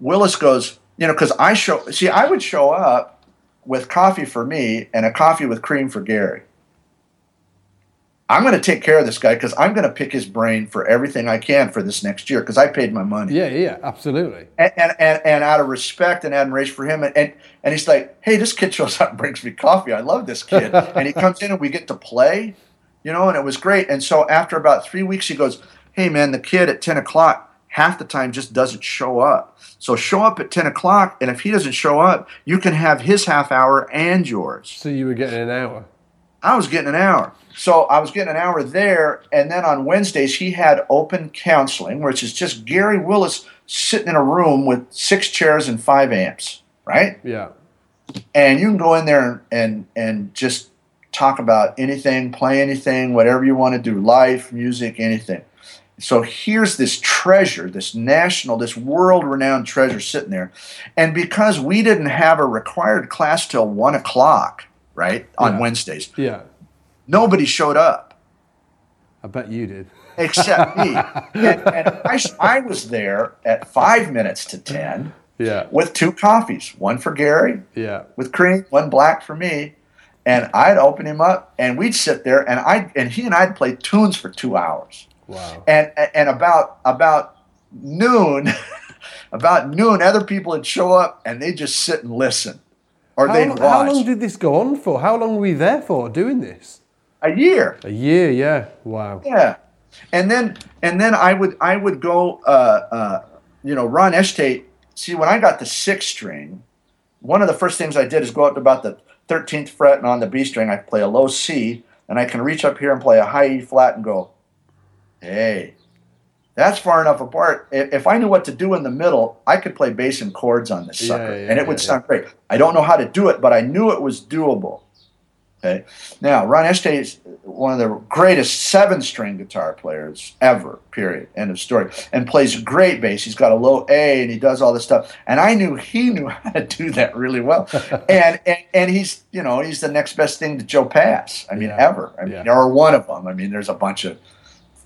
Speaker 2: Willis goes, you know, because I show. See, I would show up with coffee for me and a coffee with cream for Gary. I'm going to take care of this guy because I'm going to pick his brain for everything I can for this next year because I paid my money.
Speaker 1: Yeah, yeah, absolutely.
Speaker 2: And, and, and, and out of respect and admiration for him, and, and, and he's like, hey, this kid shows up and brings me coffee. I love this kid. (laughs) and he comes in and we get to play, you know, and it was great. And so after about three weeks, he goes, hey, man, the kid at 10 o'clock half the time just doesn't show up. So show up at 10 o'clock, and if he doesn't show up, you can have his half hour and yours.
Speaker 1: So you were getting an hour.
Speaker 2: I was getting an hour. So I was getting an hour there, and then on Wednesdays he had open counseling, which is just Gary Willis sitting in a room with six chairs and five amps, right?
Speaker 1: Yeah.
Speaker 2: And you can go in there and and just talk about anything, play anything, whatever you want to do, life, music, anything. So here's this treasure, this national, this world-renowned treasure sitting there, and because we didn't have a required class till one o'clock, right, on
Speaker 1: Yeah.
Speaker 2: Wednesdays,
Speaker 1: Yeah.
Speaker 2: nobody showed up
Speaker 1: I bet you did.
Speaker 2: except me. (laughs) And, and I, I was there at five minutes to 10
Speaker 1: Yeah.
Speaker 2: with two coffees, one for Gary
Speaker 1: Yeah.
Speaker 2: with cream, one black for me. And I'd open him up and we'd sit there and I and he and I'd play tunes for two hours.
Speaker 1: Wow.
Speaker 2: And and about about noon, (laughs) about noon, other people would show up and they'd just sit and listen. Or
Speaker 1: How,
Speaker 2: they'd
Speaker 1: long-
Speaker 2: watch.
Speaker 1: how long did this go on for? How long were we there for doing this?
Speaker 2: a year.
Speaker 1: A year, yeah. Wow.
Speaker 2: Yeah, and then and then I would I would go uh, uh, you know Ron Eschete. See, when I got the sixth string, one of the first things I did is go up to about the thirteenth fret, and on the B string I play a low C, and I can reach up here and play a high E flat and go, hey. That's far enough apart. If I knew what to do in the middle, I could play bass and chords on this
Speaker 1: Yeah,
Speaker 2: sucker,
Speaker 1: yeah,
Speaker 2: and it would
Speaker 1: yeah,
Speaker 2: sound great. I don't know how to do it, but I knew it was doable. Okay. Now, Ron Eschete is one of the greatest seven string guitar players ever, period. End of story. And plays great bass. He's got a low A and he does all this stuff. And I knew he knew (laughs) how to do that really well. (laughs) and, and and he's, you know, he's the next best thing to Joe Pass. I mean,
Speaker 1: Yeah.
Speaker 2: ever. I mean,
Speaker 1: Yeah.
Speaker 2: or one of them. I mean, there's a bunch of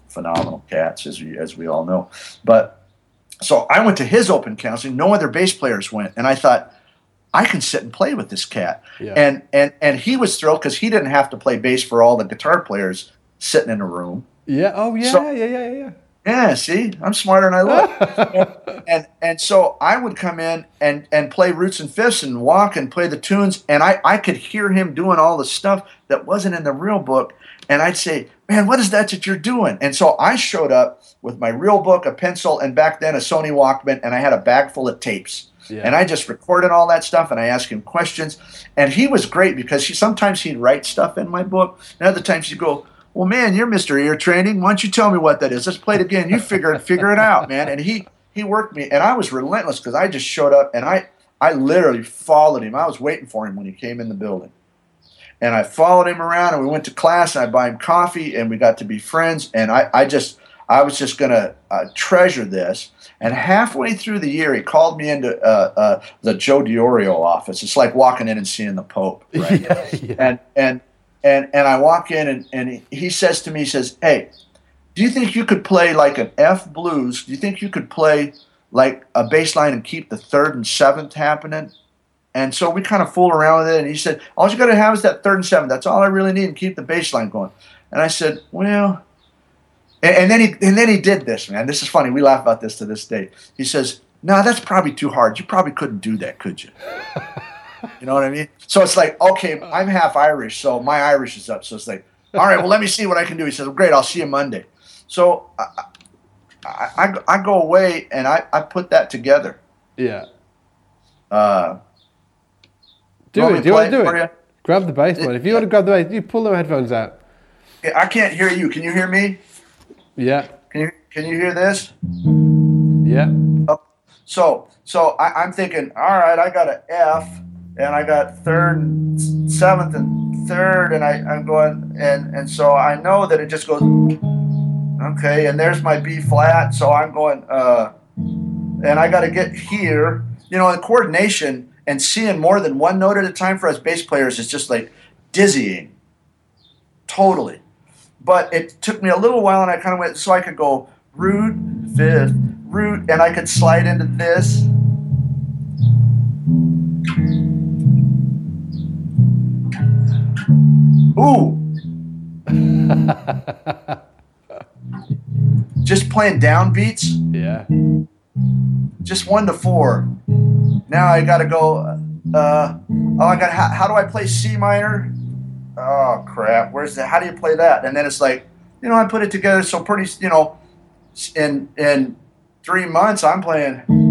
Speaker 2: phenomenal cats, as we, as we all know. But so I went to his open counseling. No other bass players went. And I thought, I can sit and play with this cat.
Speaker 1: Yeah.
Speaker 2: And and and he was thrilled because he didn't have to play bass for all the guitar players sitting in a room.
Speaker 1: Yeah. Oh, yeah.
Speaker 2: So-
Speaker 1: yeah. Yeah. Yeah.
Speaker 2: Yeah, see, I'm smarter than I look. (laughs) and and so I would come in and and play roots and fifths and walk and play the tunes, and I I could hear him doing all the stuff that wasn't in the real book, and I'd say, man, what is that that you're doing? And so I showed up with my real book, a pencil, and back then a Sony Walkman, and I had a bag full of tapes.
Speaker 1: Yeah.
Speaker 2: And I just recorded all that stuff, and I asked him questions, and he was great because he sometimes he'd write stuff in my book, and other times he'd go, "Well, man, you're Mr. Ear Training. Why don't you tell me what that is? Let's play it again. You figure it, (laughs) figure it out, man." And he he worked me, and I was relentless because I just showed up, and I I literally followed him. I was waiting for him when he came in the building, and I followed him around, and we went to class, and I buy him coffee, and we got to be friends, and I I just I was just going to uh, treasure this. And halfway through the year, he called me into uh, uh, the Joe DiOrio office. It's like walking in and seeing the Pope, (laughs) right?
Speaker 1: Yeah, yeah.
Speaker 2: And and and and I walk in and, and he says to me, he says, "Hey, do you think you could play like an F blues? Do you think you could play like a bass line and keep the third and seventh happening?" And so we kind of fooled around with it. And he said, "All you got to have is that third and seventh. That's all I really need, and keep the bass line going." And I said, "Well." And, and then he and then he did this, man. This is funny. We laugh about this to this day. He says, "No, that's probably too hard. You probably couldn't do that, could you?" (laughs) you know what I mean? So it's like, okay, I'm half Irish, so my Irish is up. So it's like, all right, well, let me see what I can do. He says, well, great, I'll see you Monday. So I, I, I, I go away and I, I put that together.
Speaker 1: Yeah.
Speaker 2: Uh,
Speaker 1: Do it. Do you want to
Speaker 2: it
Speaker 1: do it? Grab the bass line. If you want to grab the bass, you pull the headphones out.
Speaker 2: I can't hear you. Can you hear me?
Speaker 1: Yeah.
Speaker 2: Can you can you hear this?
Speaker 1: Yeah.
Speaker 2: So so I, I'm thinking, all right, I got an F, and I got third, and seventh, and third, and I, I'm going, and and so I know that it just goes, okay, and there's my B flat, so I'm going, uh, and I got to get here, you know, in coordination and seeing more than one note at a time for us bass players is just like dizzying, totally. But it took me a little while, and I kind of went so I could go root, fifth, root, and I could slide into this. Ooh. (laughs) just playing downbeats,
Speaker 1: Yeah.
Speaker 2: just one to four. Now I got to go. Uh, oh, I got. How, how do I play C minor? Oh crap! Where's that? How do you play that? And then it's like, you know, I put it together so pretty. You know, in in three months, I'm playing.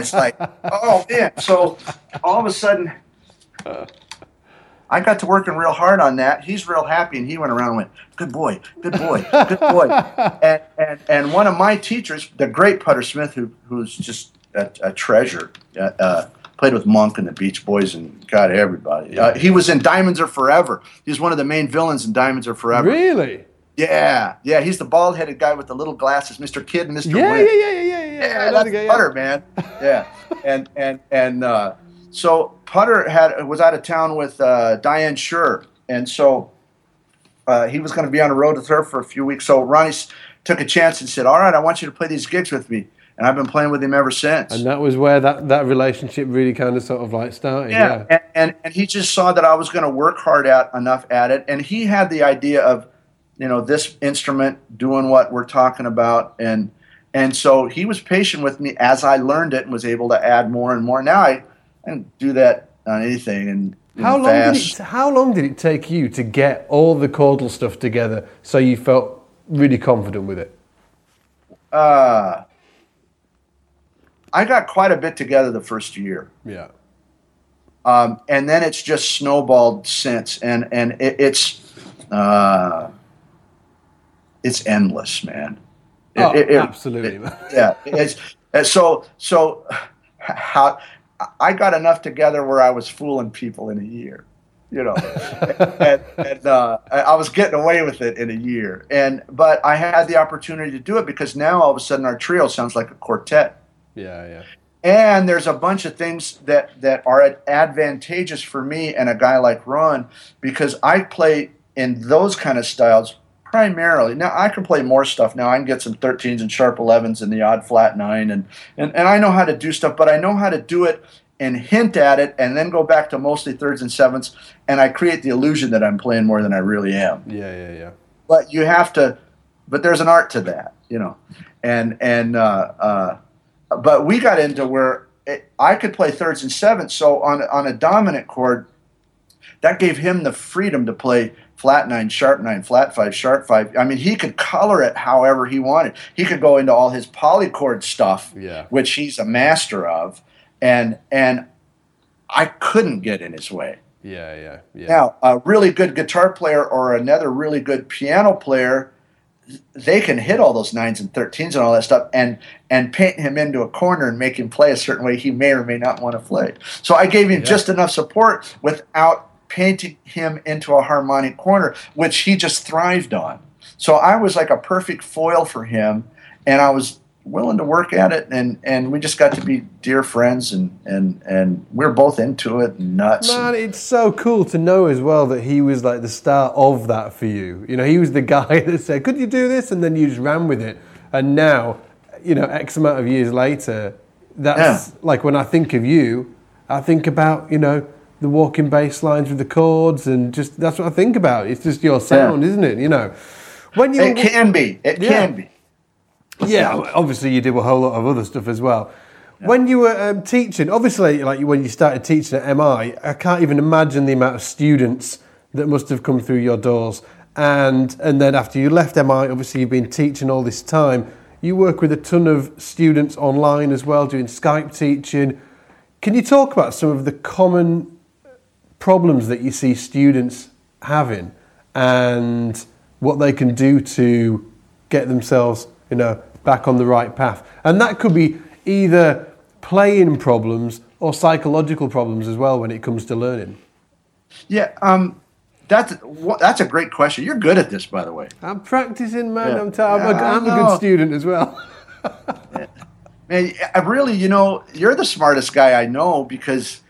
Speaker 2: It's like, oh man. So all of a sudden, I got to working real hard on that. He's real happy, and he went around and went, "Good boy, good boy, good boy." (laughs) and, and and one of my teachers, the great Putter Smith, who who's just a, a treasure, uh, uh, played with Monk and the Beach Boys and got everybody. Uh, he was in Diamonds Are Forever. He was one of the main villains in Diamonds Are Forever.
Speaker 1: Really?
Speaker 2: Yeah, yeah. He's the bald-headed guy with the little glasses, Mr. Kidd and Mr.
Speaker 1: Yeah, yeah, yeah, yeah, yeah, yeah.
Speaker 2: Yeah, that's
Speaker 1: guy,
Speaker 2: Putter, man. Yeah, and and and uh, so Putter had was out of town with uh, Dinah Shore, and so uh, he was going to be on the road with her for a few weeks. So Ronnie took a chance and said, "All right, I want you to play these gigs with me," and I've been playing with him ever since.
Speaker 1: And that was where that, that relationship really kind of sort of like started.
Speaker 2: yeah,
Speaker 1: Yeah.
Speaker 2: And, and and he just saw that I was going to work hard at enough at it, and he had the idea of, you know, this instrument doing what we're talking about, and and so he was patient with me as I learned it and was able to add more and more. Now I, I can do that on anything and
Speaker 1: How long did it? How long did it take you to get all the chordal stuff together so you felt really confident with it?
Speaker 2: Uh, I got quite a bit together the first year.
Speaker 1: Yeah.
Speaker 2: um, and then it's just snowballed since, and and it, it's uh, it's endless, man. It-
Speaker 1: Oh,
Speaker 2: it- it-
Speaker 1: absolutely. man.
Speaker 2: yeah, it's and so so. How I got enough together where I was fooling people in a year, you know, (laughs) and, and uh, I I was getting away with it in a year, and but I had the opportunity to do it because now all of a sudden our trio sounds like a quartet
Speaker 1: yeah, yeah.
Speaker 2: and there's a bunch of things that that are advantageous for me and a guy like Ron because I play in those kind of styles primarily. Now I can play more stuff now. I can get some 13s and sharp 11s and the odd flat 9 and and, and I know how to do stuff, but I know how to do it and hint at it and then go back to mostly thirds and sevenths and I create the illusion that I'm playing more than I really am
Speaker 1: Yeah, yeah, yeah.
Speaker 2: but you have to but there's an art to that you know and and uh, uh, but we got into where it, i could play thirds and sevenths so on on a dominant chord that gave him the freedom to play flat nine sharp nine flat five sharp five i mean he could color it however he wanted he could go into all his polychord stuff
Speaker 1: Yeah.
Speaker 2: which he's a master of and and i couldn't get in his way
Speaker 1: Yeah, yeah, yeah.
Speaker 2: Now, a really good guitar player or another really good piano player, they can hit all those nines and thirteens and all that stuff, and and paint him into a corner and make him play a certain way he may or may not want to play. So I gave him
Speaker 1: Yeah.
Speaker 2: just enough support without painting him into a harmonic corner, which he just thrived on. So I was like a perfect foil for him, and I was willing to work at it, and and we just got to be dear friends, and and and we're both into it, and nuts.
Speaker 1: Man, it's so cool to know as well that he was like the start of that for you. You know, he was the (laughs) guy that said, "Could you do this?" and then you just ran with it. And now, you know, X amount of years later, that's
Speaker 2: Yeah.
Speaker 1: like when I think of you, I think about you know the walking bass lines with the chords, and just that's what I think about. It's just your sound, isn't it? You know, when you
Speaker 2: It can be. It
Speaker 1: Yeah.
Speaker 2: can be.
Speaker 1: yeah, obviously you do a whole lot of other stuff as well. When you were um, teaching, obviously, like when you started teaching at MI, I can't even imagine the amount of students that must have come through your doors. And and then after you left MI, obviously you've been teaching all this time. You work with a ton of students online as well, doing Skype teaching. Can you talk about some of the common problems that you see students having and what they can do to get themselves, you know, back on the right path. And that could be either playing problems or psychological problems as well when it comes to learning.
Speaker 2: Yeah, um, that's that's a great question. You're good at this, by the way.
Speaker 1: I'm practicing, man.
Speaker 2: Yeah.
Speaker 1: I'm, t- I'm, a,
Speaker 2: Yeah, I
Speaker 1: I'm a good student as well. (laughs)
Speaker 2: Man, I really, you know, you're the smartest guy I know because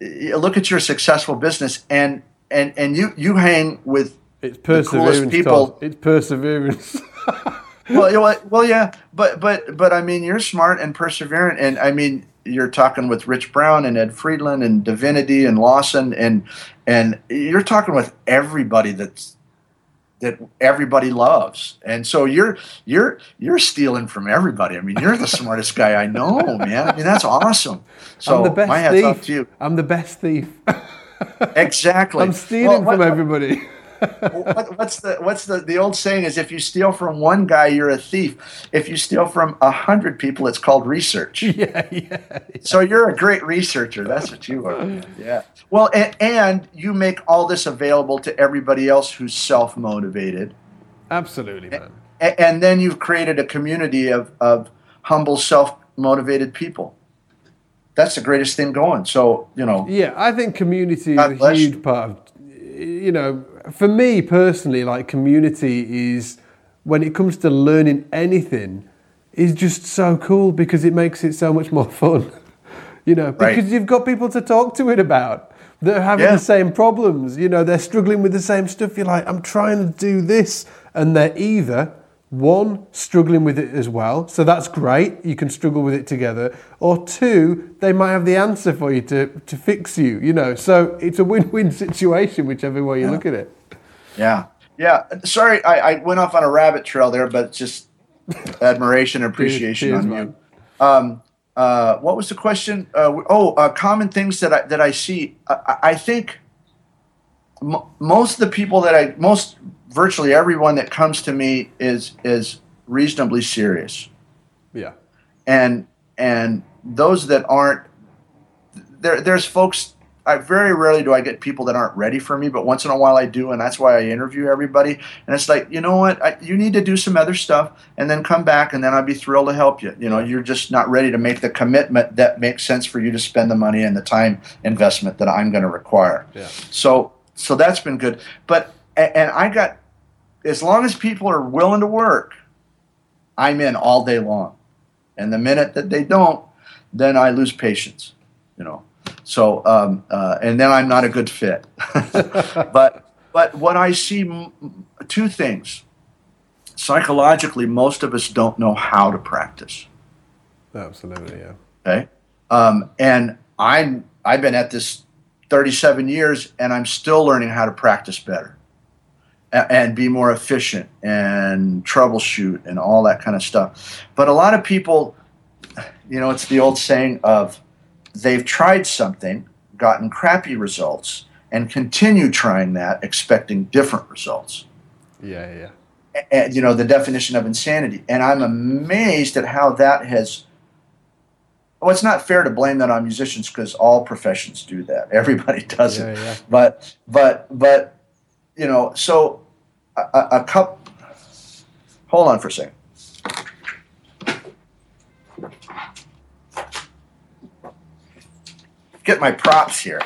Speaker 2: look at your successful business and and and you you hang with
Speaker 1: It's
Speaker 2: the coolest
Speaker 1: perseverance,
Speaker 2: people.
Speaker 1: Todd. It's perseverance. (laughs)
Speaker 2: well, you know well, yeah, but but but I mean, you're smart and perseverant, and I mean, you're talking with Rich Brown and Ed Friedland and Divinity and Lawson, and and you're talking with everybody that's that everybody loves, and so you're you're you're stealing from everybody. I mean, you're the (laughs) smartest guy I know, man. I mean, that's awesome. So
Speaker 1: I'm the best
Speaker 2: my hats off
Speaker 1: thief.
Speaker 2: to you.
Speaker 1: I'm the best thief.
Speaker 2: Exactly. (laughs)
Speaker 1: I'm stealing
Speaker 2: Well,
Speaker 1: from
Speaker 2: what-
Speaker 1: everybody.
Speaker 2: What, what's the what's the the old saying is if you steal from one guy you're a thief. If you steal from a hundred people it's called research. (laughs)
Speaker 1: Yeah, yeah.
Speaker 2: so you're a great researcher. That's what you are. (laughs) Yeah. Well and, and you make all this available to everybody else who's self-motivated.
Speaker 1: Absolutely, man.
Speaker 2: A- and then you've created a community of, of humble self-motivated people. That's the greatest thing going. So you know.
Speaker 1: Yeah, I think community is a huge
Speaker 2: you.
Speaker 1: part of, you know, for me personally, like community is, when it comes to learning anything, is just so cool because it makes it so much more (laughs) fun. You know,
Speaker 2: Right.
Speaker 1: because you've got people to talk to it about that are having
Speaker 2: Yeah.
Speaker 1: the same problems. You know, they're struggling with the same stuff. You're like, I'm trying to do this. And they're either one, struggling with it as well. So that's great. You can struggle with it together. Or two, they might have the answer for you to, to fix you, you know. So it's a win win (laughs) situation, whichever way you look at it.
Speaker 2: Yeah. Yeah. Sorry, I, I went off on a rabbit trail there, but just admiration and appreciation on
Speaker 1: man.
Speaker 2: you. Um, uh, what was the question? Uh, oh, uh, common things that I, that I see. I, I- think mo most of the people that I, most virtually everyone that comes to me is is reasonably serious,
Speaker 1: Yeah.
Speaker 2: and and those that aren't, there there's folks. I very rarely do I get people that aren't ready for me, but once in a while I do, and that's why I interview everybody. And it's like, you know what, I, you need to do some other stuff, and then come back, and then I'd be thrilled to help you. You know, you're just not ready to make the commitment that makes sense for you to spend the money and the time investment that I'm going to require.
Speaker 1: Yeah.
Speaker 2: So, so that's been good. But and I got, as long as people are willing to work, I'm in all day long. And the minute that they don't, then I lose patience. You know. So, um, uh, and then I'm not a good fit. (laughs) but, but what I see, two things. Psychologically, most of us don't know how to practice.
Speaker 1: Absolutely, yeah.
Speaker 2: Okay, um, and I'm I've been at this 37 years, and I'm still learning how to practice better, and be more efficient, and troubleshoot, and all that kind of stuff. But a lot of people, you know, it's the old saying of they've tried something, gotten crappy results, and continue trying that, expecting different results
Speaker 1: Yeah, yeah.
Speaker 2: and, you know the definition of insanity and i'm amazed at how that has well, it's not fair to blame that on musicians because all professions do that. (laughs) Everybody does
Speaker 1: Yeah,
Speaker 2: it.
Speaker 1: yeah.
Speaker 2: But but but you know, so a, a, a cup. Hold on for a second. Get my props here.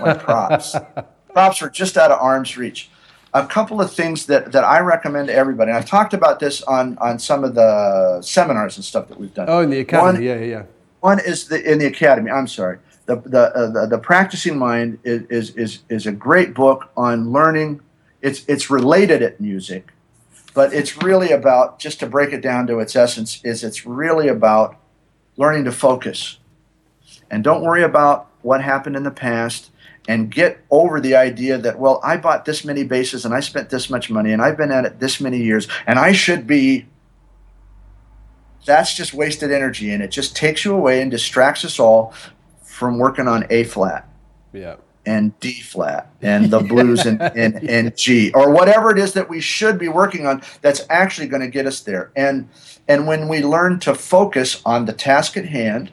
Speaker 2: My props. (laughs) props are just out of arm's reach. A couple of things that, that I recommend to everybody. And I've talked about this on, on some of the seminars and stuff that we've done.
Speaker 1: Oh, in the academy.
Speaker 2: One-
Speaker 1: yeah, yeah, yeah.
Speaker 2: one is the in the academy. I'm sorry. The the uh, the, the practicing mind is, is is is a great book on learning. It's it's related at music, but it's really about just to break it down to its essence. Is it's really about learning to focus, and don't worry about what happened in the past. And get over the idea that well, I bought this many basses and I spent this much money and I've been at it this many years and I should be that's just wasted energy and it just takes you away and distracts us all from working on A flat
Speaker 1: Yeah.
Speaker 2: and D flat and the (laughs) blues and, and, and G or whatever it is that we should be working on that's actually going to get us there. And and when we learn to focus on the task at hand,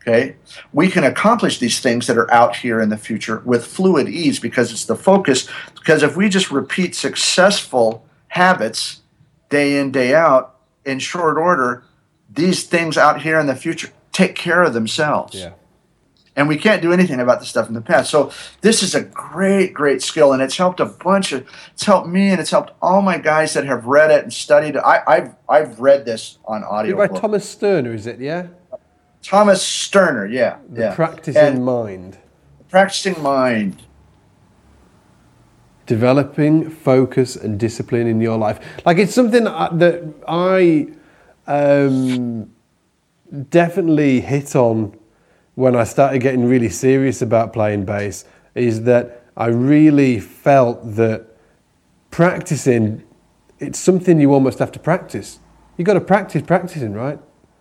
Speaker 2: okay, we can accomplish these things that are out here in the future with fluid ease because it's the focus. Because if we just repeat successful habits day in, day out in short order, these things out here in the future take care of themselves
Speaker 1: Yeah.
Speaker 2: and we can't do anything about the stuff in the past. So this is a great, great skill, and it's helped a bunch of. It's helped me, and it's helped all my guys that have read it and studied it. I, I've I've read this on audio.
Speaker 1: By Thomas Sterner, is it? Yeah.
Speaker 2: Thomas Sterner, yeah,
Speaker 1: The
Speaker 2: yeah.
Speaker 1: practicing
Speaker 2: And
Speaker 1: mind.
Speaker 2: practicing mind.
Speaker 1: developing focus and discipline in your life. Like it's something that I um, definitely hit on when I started getting really serious about playing bass. Is that I really felt that practicing it's something you almost have to practice. You've got to practice practicing, right?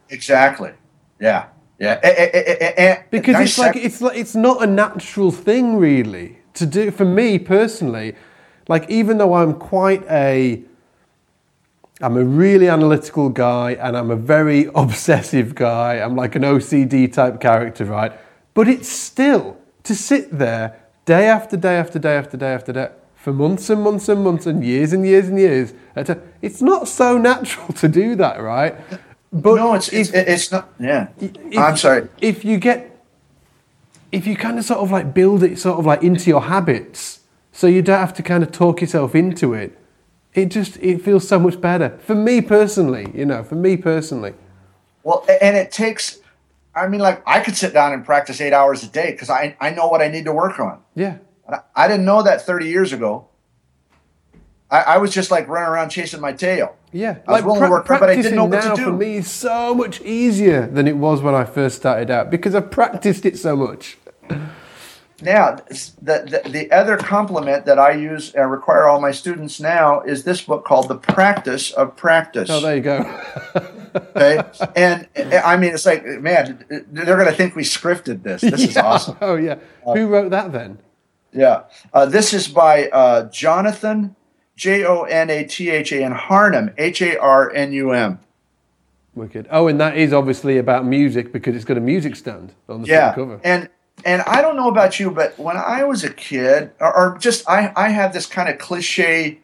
Speaker 2: Exactly. Yeah, yeah. Eh, eh, eh, eh, eh, eh.
Speaker 1: because it's like it's like it's not a natural thing really to do for me personally. Like even though i'm quite a i'm a really analytical guy and i'm a very (laughs) obsessive guy i'm like an ocd type character right? But it's still to sit there day after day after day after day after day for months and months and months and years and years and years it's not so natural (laughs) to do that right but
Speaker 2: no, it's it's,
Speaker 1: if-
Speaker 2: it's not. Yeah,
Speaker 1: if-
Speaker 2: I'm sorry.
Speaker 1: If you get, if you kind of sort of like build it sort of like into your habits, so you don't have to kind of talk yourself into it, it just it feels so much better for me personally. You know, for me personally.
Speaker 2: Well, and it takes. I mean, like I could sit down and practice eight hours a day because I I know what I need to work on.
Speaker 1: Yeah.
Speaker 2: I- I didn't know that 30 years ago. I, I was just like running around chasing my tail.
Speaker 1: Yeah,
Speaker 2: I was willing to work hard, but I didn't know what to
Speaker 1: do. for me is so much easier than it was when I first started out because I've practiced it so much.
Speaker 2: Now, the, the, the other compliment that I use and require all my students now is this book called The Practice of Practice.
Speaker 1: Oh, there you go.
Speaker 2: okay? And uh, I mean, it's like, man, they're going to think we scripted this. This is (laughs) awesome.
Speaker 1: Oh yeah. Who wrote that then?
Speaker 2: Yeah. Uh, this is by uh, Jonathan, J O N A T H A N Harnum, H A R N U M.
Speaker 1: Wicked. Oh, and that is obviously about music because it's got a music stand on the
Speaker 2: Yeah.
Speaker 1: front cover.
Speaker 2: And and I don't know about you, but when I was a kid, or, or just I, I have this kind of cliche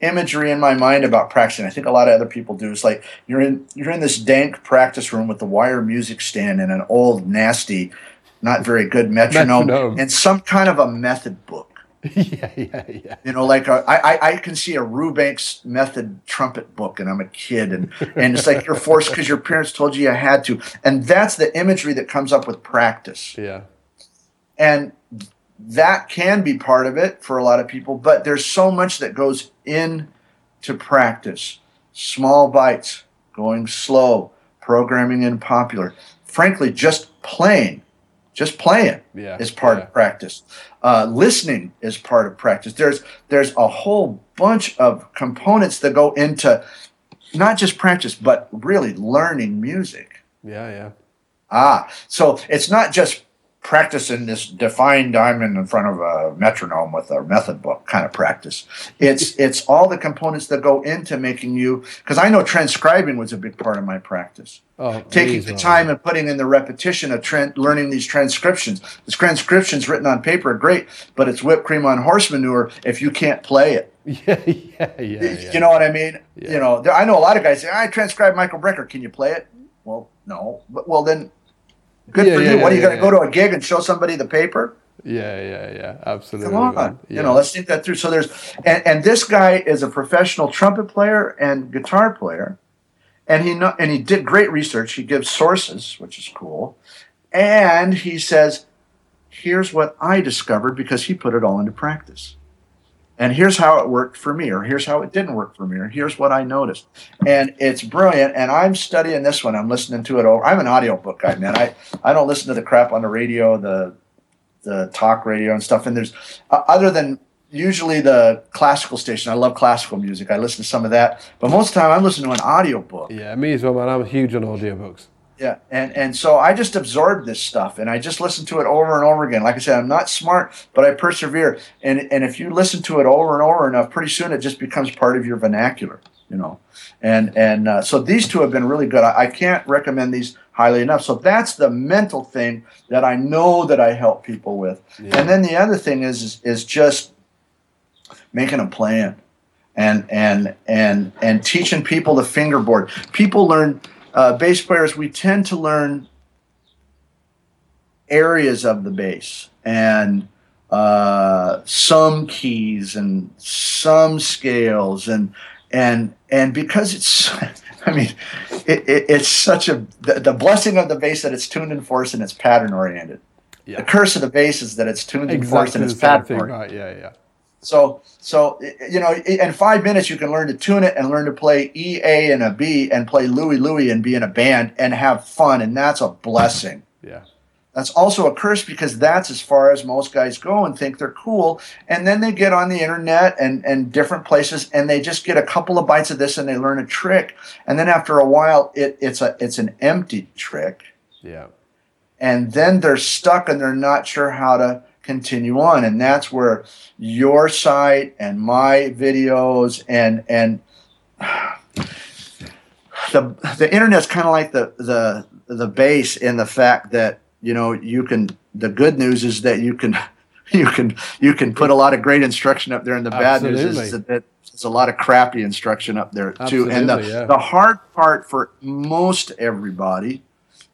Speaker 2: imagery in my mind about practicing. I think a lot of other people do. It's like you're in you're in this dank practice room with the wire music stand and an old nasty, not very good metronome,
Speaker 1: Metronome.
Speaker 2: and some kind of a method book. (laughs)
Speaker 1: yeah, yeah, yeah.
Speaker 2: You know, like a, I, I I can see a Rubank's method trumpet book, and I'm a kid, and and it's like you're forced because your parents told you you had to, and that's the imagery that comes up with practice
Speaker 1: Yeah.
Speaker 2: and that can be part of it for a lot of people but there's so much that goes into practice small bites going slow programming in popular frankly just playing just playing
Speaker 1: Yeah,
Speaker 2: is part
Speaker 1: yeah.
Speaker 2: of practice uh, listening is part of practice there's there's a whole bunch of components that go into not just practice but really learning music
Speaker 1: Yeah, yeah.
Speaker 2: Ah, so it's not just practicing this defined diamond in front of a metronome with a method book kind of practice. It's (laughs) it's all the components that go into making you because I know transcribing was a big part of my practice.
Speaker 1: Oh,
Speaker 2: Taking the time and putting in the repetition of tran learning these transcriptions. This transcriptions written on paper are great, but it's whipped cream on horse manure if you can't play it. (laughs)
Speaker 1: Yeah, yeah, yeah. yeah.
Speaker 2: You know what I mean?
Speaker 1: Yeah.
Speaker 2: You know, there- I know a lot of guys say, "I transcribed Michael Brecker. Can you play it?" Well, no. But well, then, good
Speaker 1: Yeah,
Speaker 2: for
Speaker 1: yeah,
Speaker 2: you. what are you going to go to a gig and show somebody the paper?
Speaker 1: Yeah, yeah, yeah. Absolutely.
Speaker 2: Come on, you know, let's think that through. So there's, and, and this guy is a professional trumpet player and guitar player, and he know, and he did great research. He gives sources, which is cool, and he says, "Here's what I discovered because he put it all into practice." And here's how it worked for me, or here's how it didn't work for me, or here's what I noticed. And it's brilliant. And I'm studying this one. I'm listening to it over. I'm an audiobook guy, man. I, I don't listen to the crap on the radio, the the talk radio and stuff. And there's uh, other than usually the classical station. I love classical music. I listen to some of that, but most of the time I'm listening to an audiobook.
Speaker 1: Yeah, me as well, man. I'm huge on audiobooks.
Speaker 2: Yeah, and and so I just absorbed this stuff, and I just listened to it over and over again. Like I said, I'm not smart, but I persevere. And and if you listen to it over and over enough, pretty soon it just becomes part of your vernacular, you know. And and uh, so these two have been really good. I, I can't recommend these highly enough. So that's the mental thing that I know that I help people with.
Speaker 1: Yeah.
Speaker 2: And then the other thing is is, is just making a plan and and and and teaching people the fingerboard. People learn uh, bass players. We tend to learn areas of the bass and uh, some keys and some scales and and and because it's (laughs) I mean it, it, it's such a the, the blessing of the bass that it's tuned in fourths and it's pattern oriented.
Speaker 1: Yeah.
Speaker 2: The curse of the bass is that it's tuned in fourths
Speaker 1: Exactly
Speaker 2: and it's pattern oriented.
Speaker 1: Right, yeah, yeah.
Speaker 2: So, so you know, in five minutes you can learn to tune it and learn to play E, A, and a B, and play Louie Louie and be in a band and have fun, and that's a blessing.
Speaker 1: Yeah.
Speaker 2: That's also a curse because that's as far as most guys go and think they're cool, and then they get on the internet and and different places, and they just get a couple of bites of this and they learn a trick, and then after a while it it's a it's an empty trick
Speaker 1: Yeah.
Speaker 2: and then they're stuck and they're not sure how to continue on. And that's where your site and my videos and and (sighs) the the internet's kind of like the the the bass in the fact that you know you can the good news is that you can (laughs) you can you can put a lot of great instruction up there and the bad news is that there's a lot of crappy instruction up there too. And the,
Speaker 1: yeah.
Speaker 2: the hard part for most everybody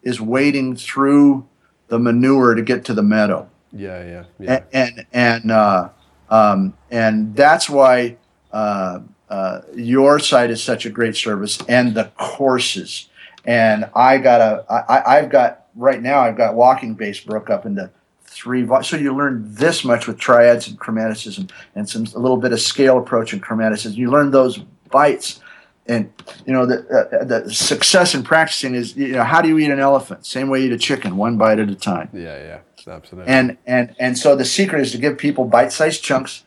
Speaker 2: is wading through the manure to get to the meadow
Speaker 1: Yeah, yeah, yeah.
Speaker 2: and and and, uh, um, and that's why uh, uh, your site is such a great service and the courses and I got a I, I've got right now I've got walking bass broke up into three so you learn this much with triads and chromaticism and some a little bit of scale approach and chromaticism you learn those bites and you know the uh, the success in practicing is you know how do you eat an elephant same way you eat a chicken one bite at a time
Speaker 1: yeah, yeah. Absolutely.
Speaker 2: and and and so the secret is to give people bite-sized chunks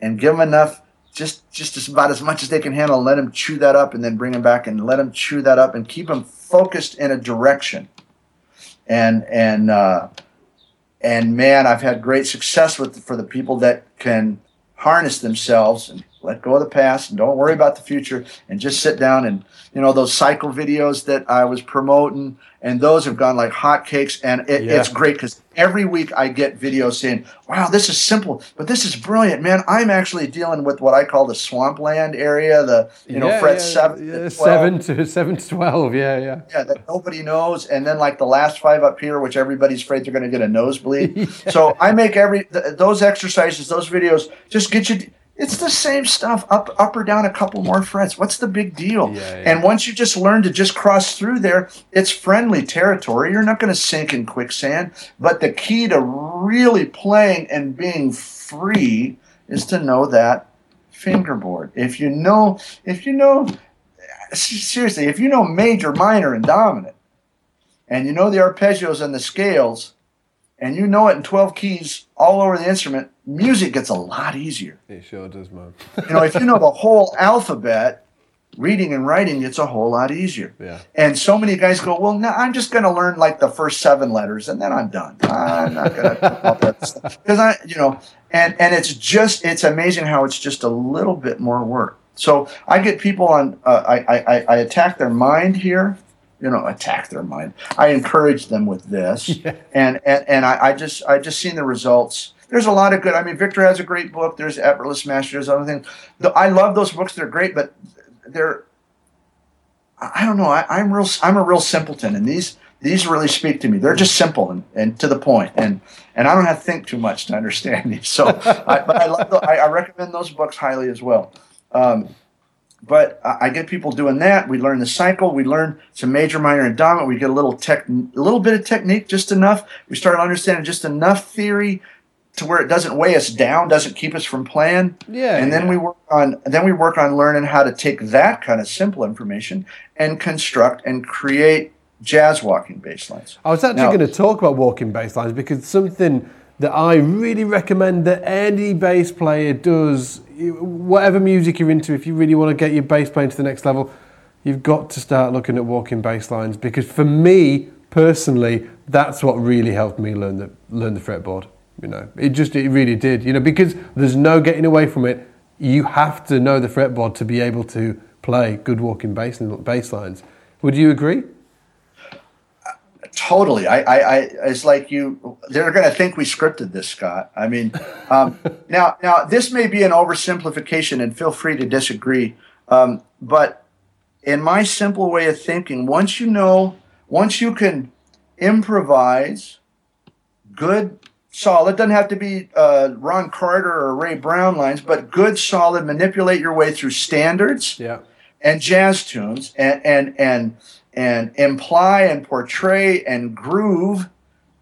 Speaker 2: and give them enough just just about as much as they can handle let them chew that up and then bring them back and let them chew that up and keep them focused in a direction and and uh, and man i've had great success with for the people that can harness themselves and let go of the past and don't worry about the future and just sit down and you know those cycle videos that i was promoting and those have gone like hotcakes and it,
Speaker 1: Yeah.
Speaker 2: it's great because every week i get videos saying wow this is simple but this is brilliant man i'm actually dealing with what i call the swampland area the you know
Speaker 1: yeah,
Speaker 2: fret
Speaker 1: yeah,
Speaker 2: 7
Speaker 1: yeah,
Speaker 2: to
Speaker 1: seven to seven to twelve. Yeah, yeah.
Speaker 2: yeah, that nobody knows, and then like the last five up here, which everybody's afraid they're going to get a nosebleed. (laughs) So I make every th- those exercises, those videos, just get you. It's the same stuff, up up or down a couple more frets. What's the big deal?
Speaker 1: Yeah, yeah.
Speaker 2: And once you just learn to just cross through there, it's friendly territory. You're not going to sink in quicksand. But the key to really playing and being free is to know that fingerboard. If you know, if you know seriously, if you know major, minor, and dominant, and you know the arpeggios and the scales, and you know it in 12 keys all over the instrument, music gets a lot easier.
Speaker 1: It sure does, man.
Speaker 2: You know, if you know (laughs) the whole alphabet, reading and writing it's a whole lot easier.
Speaker 1: Yeah.
Speaker 2: And so many guys go, well, no, I'm just going to learn like the first seven letters and then I'm done. I'm not going to because I, you know, and and it's just it's amazing how it's just a little bit more work. So I get people on. Uh, I, I I attack their mind here. You know, attack their mind. I encourage them with this, (laughs) yeah. and and and I, I just I just seen the results there's a lot of good. I mean, Victor has a great book. There's Effortless Mastery. There's other things. The, I love those books. They're great, but they're. I don't know. I, am real. I'm a real simpleton, and these these really speak to me. They're just simple and, and to the point, and and I don't have to think too much to understand these. So, (laughs) I, but I love. The, I, I, recommend those books highly as well. Um, but I, get people doing that. We learn the cycle. We learn some major, minor, and dominant. We get a little tech, a little bit of technique, just enough. We start understanding just enough theory to where it doesn't weigh us down, doesn't keep us from playing.
Speaker 1: Yeah.
Speaker 2: And then
Speaker 1: yeah.
Speaker 2: we work on then we work on learning how to take that kind of simple information and construct and create jazz walking bass lines.
Speaker 1: I was actually going to talk about walking bass lines because something that I really recommend that any bass player does, whatever music you're into, if you really want to get your bass playing to the next level, you've got to start looking at walking bass lines because for me personally, that's what really helped me learn the learn the fretboard. You know, it just it really did. You know, because there's no getting away from it. You have to know the fretboard to be able to play good walking bass bass lines. Would you agree?
Speaker 2: Totally. I, I, I it's like you. They're going to think we scripted this, Scott. I mean, um, (laughs) now, now this may be an oversimplification, and feel free to disagree. Um, but in my simple way of thinking, once you know, once you can improvise good solid. Doesn't have to be uh, Ron Carter or Ray Brown lines, but good, solid. Manipulate your way through standards
Speaker 1: yeah.
Speaker 2: and jazz tunes, and and and and imply and portray and groove.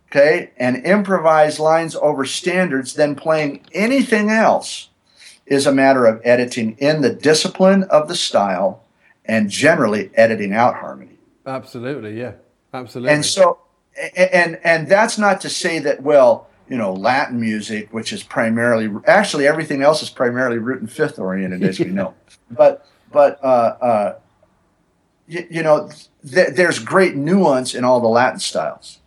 Speaker 2: Okay, and improvise lines over standards. Then playing anything else is a matter of editing in the discipline of the style and generally editing out harmony.
Speaker 1: Absolutely, yeah, absolutely.
Speaker 2: And so, and and that's not to say that well you know Latin music, which is primarily actually everything else is primarily root and fifth oriented, as we know. (laughs) But but uh, uh, you, you know th- there's great nuance in all the Latin styles,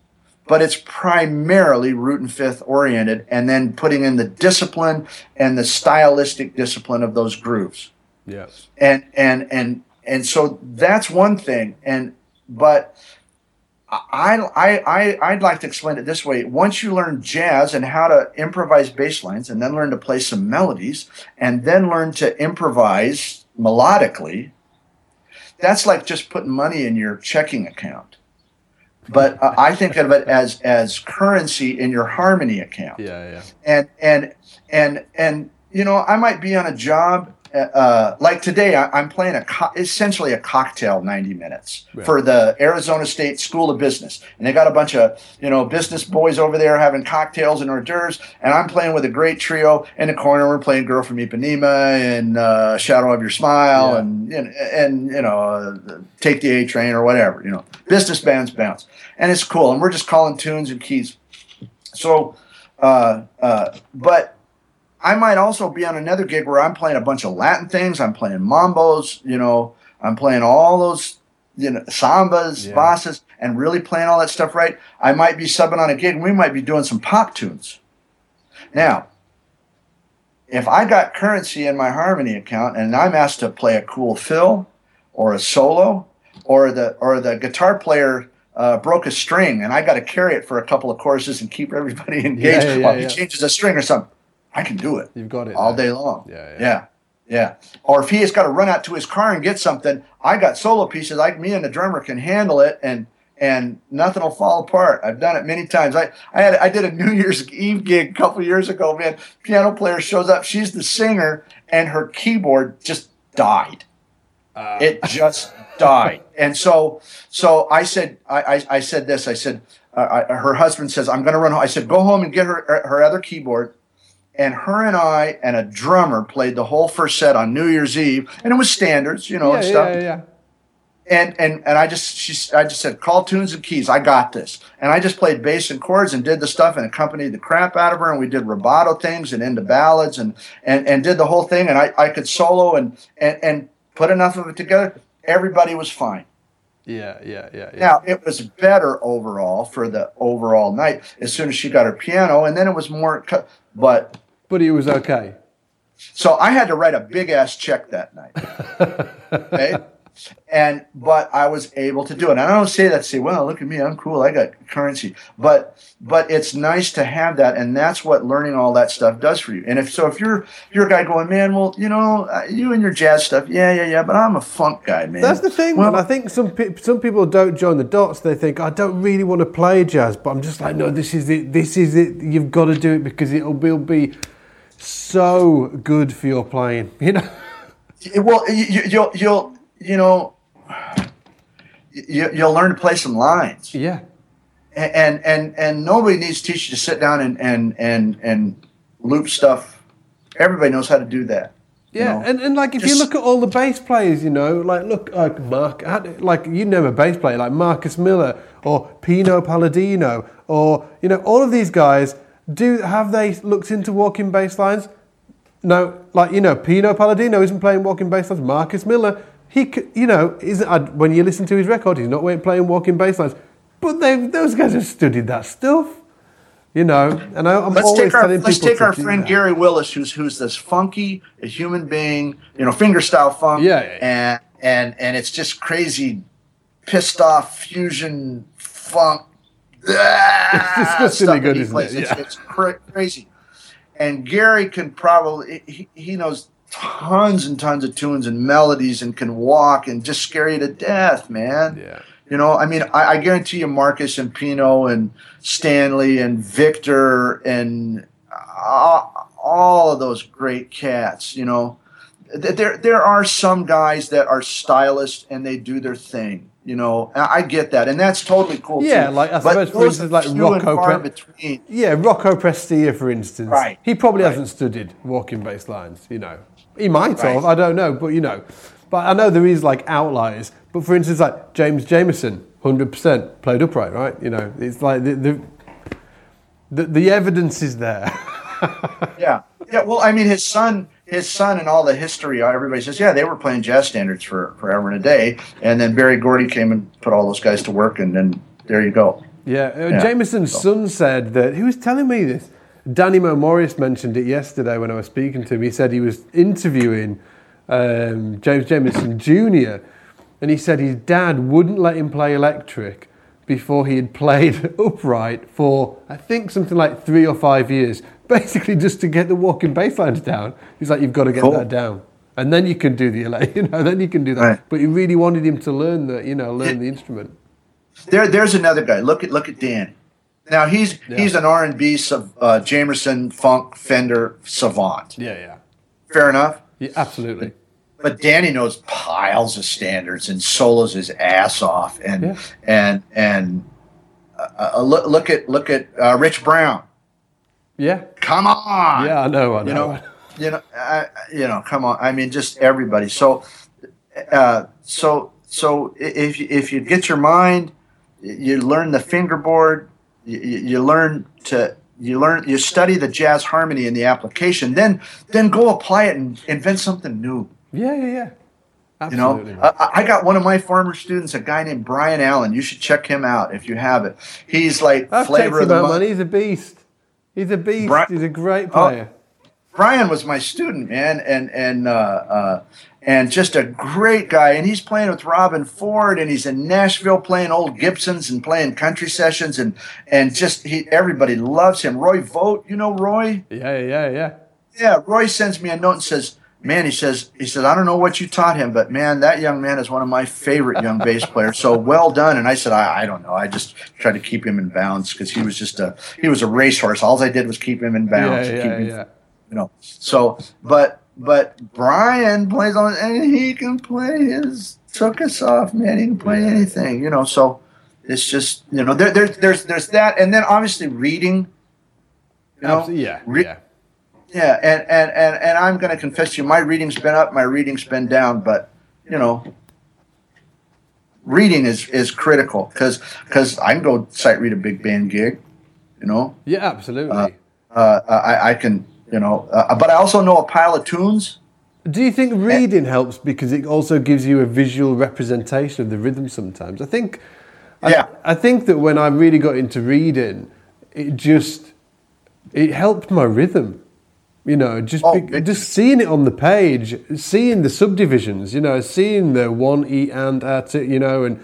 Speaker 2: but it's primarily root and fifth oriented, and then putting in the discipline and the stylistic discipline of those grooves.
Speaker 1: Yes.
Speaker 2: And and and and so that's one thing, and but I, I, I, would like to explain it this way. Once you learn jazz and how to improvise bass lines, and then learn to play some melodies, and then learn to improvise melodically, that's like just putting money in your checking account. But uh, I think of it as as currency in your harmony account.
Speaker 1: Yeah, yeah.
Speaker 2: And and and and you know, I might be on a job uh, like today, I, am playing a co- essentially a cocktail 90 minutes for the Arizona State School of Business, and they got a bunch of you know business boys over there having cocktails and hors d'oeuvres, and I'm playing with a great trio in the corner. We're playing "Girl from Ipanema" and uh, "Shadow of Your Smile" yeah. and, and, and you know uh, "Take the A Train" or whatever. You know, business bands bounce, and it's cool, and we're just calling tunes and keys. So, uh, uh, but I might also be on another gig where I'm playing a bunch of Latin things. I'm playing mambos, you know, I'm playing all those, you know, sambas, yeah. bossas, and really playing all that stuff right. I might be subbing on a gig and we might be doing some pop tunes. Now, if I got currency in my harmony account and I'm asked to play a cool fill or a solo, or the or the guitar player uh, broke a string and I got to carry it for a couple of courses and keep everybody (laughs) engaged yeah, yeah, while he changes a string or something. I can do it.
Speaker 1: You've got it
Speaker 2: all day long.
Speaker 1: Yeah, yeah,
Speaker 2: yeah, yeah. Or if he has got to run out to his car and get something, I got solo pieces. Like me and the drummer can handle it, and and nothing will fall apart. I've done it many times. I I had I did a New Year's Eve gig a couple years ago. Man, piano player shows up. She's the singer, and her keyboard just died. Uh. It just died. (laughs) And so so I said I I, I said this. I said. Uh, I, her husband says, "I'm going to run home." I said, "Go home and get her her other keyboard." And her and I and a drummer played the whole first set on New Year's Eve, and it was standards, you know,
Speaker 1: yeah,
Speaker 2: and stuff.
Speaker 1: Yeah, yeah,
Speaker 2: And and and I just she I just said call tunes and keys. I got this, and I just played bass and chords and did the stuff and accompanied the crap out of her, and we did rubato things and into ballads and and and did the whole thing, and I I could solo and and and put enough of it together, everybody was fine.
Speaker 1: Yeah, yeah, yeah, yeah.
Speaker 2: Now it was better overall for the overall night as soon as she got her piano, and then it was more. But
Speaker 1: but it was okay.
Speaker 2: so I had to write a big ass check that night. (laughs) okay. And but I was able to do it. And I don't say that to say, well, look at me, I'm cool, I got currency. But but it's nice to have that, and that's what learning all that stuff does for you. And if so, if you're you're a guy going, man, well, you know, uh, you and your jazz stuff, yeah, yeah, yeah, but I'm a funk guy, man.
Speaker 1: That's the thing.
Speaker 2: Well,
Speaker 1: man. I think some pe- some people don't join the dots. They think I don't really want to play jazz, but I'm just like, no, this is it. This is it. You've got to do it because it'll be, it'll be so good for your playing. (laughs) You know.
Speaker 2: well, you, you- you'll you'll you know, you, you'll learn to play some lines.
Speaker 1: Yeah.
Speaker 2: and and and nobody needs to teach you to sit down and and and and loop stuff. Everybody knows how to do that. you
Speaker 1: Yeah,
Speaker 2: know?
Speaker 1: and, and like if you look at all the bass players, you know, like look like Mark, like you know a bass player like Marcus Miller or Pino Palladino or you know all of these guys. Do have they looked into walking bass lines? No, like you know, Pino Palladino isn't playing walking bass lines. Marcus Miller, he you know isn't. When you listen to his record, he's not playing walking bass lines. But they those guys have studied that stuff, you know. And I, I'm
Speaker 2: let's
Speaker 1: always
Speaker 2: take our
Speaker 1: telling
Speaker 2: let's
Speaker 1: people
Speaker 2: take our friend
Speaker 1: that.
Speaker 2: Gary Willis, who's who's this funky a human being, you know, fingerstyle funk.
Speaker 1: Yeah, yeah,
Speaker 2: and and and it's just crazy, pissed off fusion funk. It's
Speaker 1: disgustingly good, isn't it?
Speaker 2: It's,
Speaker 1: Yeah.
Speaker 2: it's cra- crazy. And Gary can probably he, he knows tons and tons of tunes and melodies and can walk and just scare you to death, man.
Speaker 1: Yeah.
Speaker 2: You know, I mean, I, I guarantee you, Marcus and Pino and Stanley and Victor and all, all of those great cats. You know, there there are some guys that are stylists and they do their thing. You know, I get that, and that's totally cool.
Speaker 1: Yeah,
Speaker 2: too.
Speaker 1: like, I
Speaker 2: But
Speaker 1: suppose, for instance, like Rocco Pre-
Speaker 2: between.
Speaker 1: Yeah, Rocco Prestia, for instance.
Speaker 2: Right.
Speaker 1: He probably
Speaker 2: Right.
Speaker 1: hasn't studied walking bass lines, you know. He might have, I don't know, but you know. But I know there is like outliers. But for instance, like James Jamerson, 100% played upright, right? You know, it's like the, the, the, the evidence is there. (laughs)
Speaker 2: Yeah, yeah. Well, I mean, his son, his son, and all the history. Everybody says, yeah, they were playing jazz standards for forever and a day, and then Berry Gordy came and put all those guys to work, and then there you go.
Speaker 1: Yeah, uh,
Speaker 2: Yeah.
Speaker 1: Jamerson's
Speaker 2: So-
Speaker 1: son said that he was telling me this. Danny Mo Morris mentioned it yesterday when I was speaking to him. He said he was interviewing um, James Jamerson Jr. and he said his dad wouldn't let him play electric before he had played (laughs) upright for I think something like three or five years, (laughs) basically just to get the walking lines down. He's like, you've got to get
Speaker 2: Cool.
Speaker 1: that down. And then you can do the, ele- (laughs) you know, then you can do that.
Speaker 2: Right.
Speaker 1: But he really wanted him to learn the, you know, learn the instrument.
Speaker 2: There, there's another guy. Look at look at Danny. Now he's
Speaker 1: Yeah.
Speaker 2: he's an R and B uh, Jamerson funk Fender savant.
Speaker 1: Yeah, yeah,
Speaker 2: Fair enough.
Speaker 1: yeah, absolutely.
Speaker 2: But Danny knows piles of standards and solos his ass off, and
Speaker 1: Yeah.
Speaker 2: and and uh, uh, look look at look at uh, Rich Brown.
Speaker 1: Yeah,
Speaker 2: Come on.
Speaker 1: yeah, I know, I know.
Speaker 2: you know, you know, I, you know, come on. I mean, just everybody. So, uh, so, so if you, if you get your mind, you learn the fingerboard. You, you learn to you learn you study the jazz harmony and the application. Then then go apply it and invent something new.
Speaker 1: yeah, yeah, yeah.
Speaker 2: You know, I, I got one of my former students, a guy named Brian Allen. You should check him out if you have it. He's like
Speaker 1: I've
Speaker 2: flavor of the month.
Speaker 1: He's a beast. He's a beast.
Speaker 2: Bri-
Speaker 1: He's a great
Speaker 2: Oh,
Speaker 1: player.
Speaker 2: Brian was my student, man, and and uh, uh, and just a great guy. And he's playing with Robben Ford, and he's in Nashville playing old Gibsons and playing country sessions, and and just he everybody loves him. Roy Vogt, you know Roy?
Speaker 1: yeah, yeah, yeah.
Speaker 2: Yeah, Roy sends me a note and says, "Man," he says, he says, "I don't know what you taught him, but man, that young man is one of my favorite young bass players. So well done." And I said, "I, I don't know. I just tried to keep him in bounds because he was just a he was a racehorse. All I did was keep him in
Speaker 1: Yeah,
Speaker 2: bounds. keep
Speaker 1: yeah,
Speaker 2: him
Speaker 1: yeah.
Speaker 2: you know. So, but but Brian plays on, and he can play his took us off, man. He can play anything, you know. So it's just you know there, there there's there's that, and then obviously reading. You know,
Speaker 1: Absolutely, yeah,
Speaker 2: Re-
Speaker 1: yeah.
Speaker 2: Yeah, and and and and I'm going to confess to you, my reading's been up, my reading's been down, but you know, reading is is critical because because I can go sight read a big band gig, you know.
Speaker 1: Yeah, absolutely.
Speaker 2: Uh, uh, I, I can, you know, uh, but I also know a pile of tunes.
Speaker 1: Do you think reading helps because it also gives you a visual representation of the rhythm sometimes? I think
Speaker 2: Yeah.
Speaker 1: I, I think that when I really got into reading, it just it helped my rhythm. You know, just
Speaker 2: Oh,
Speaker 1: be, just seeing it on the page, seeing the subdivisions, you know, seeing the one e and at it, you know, and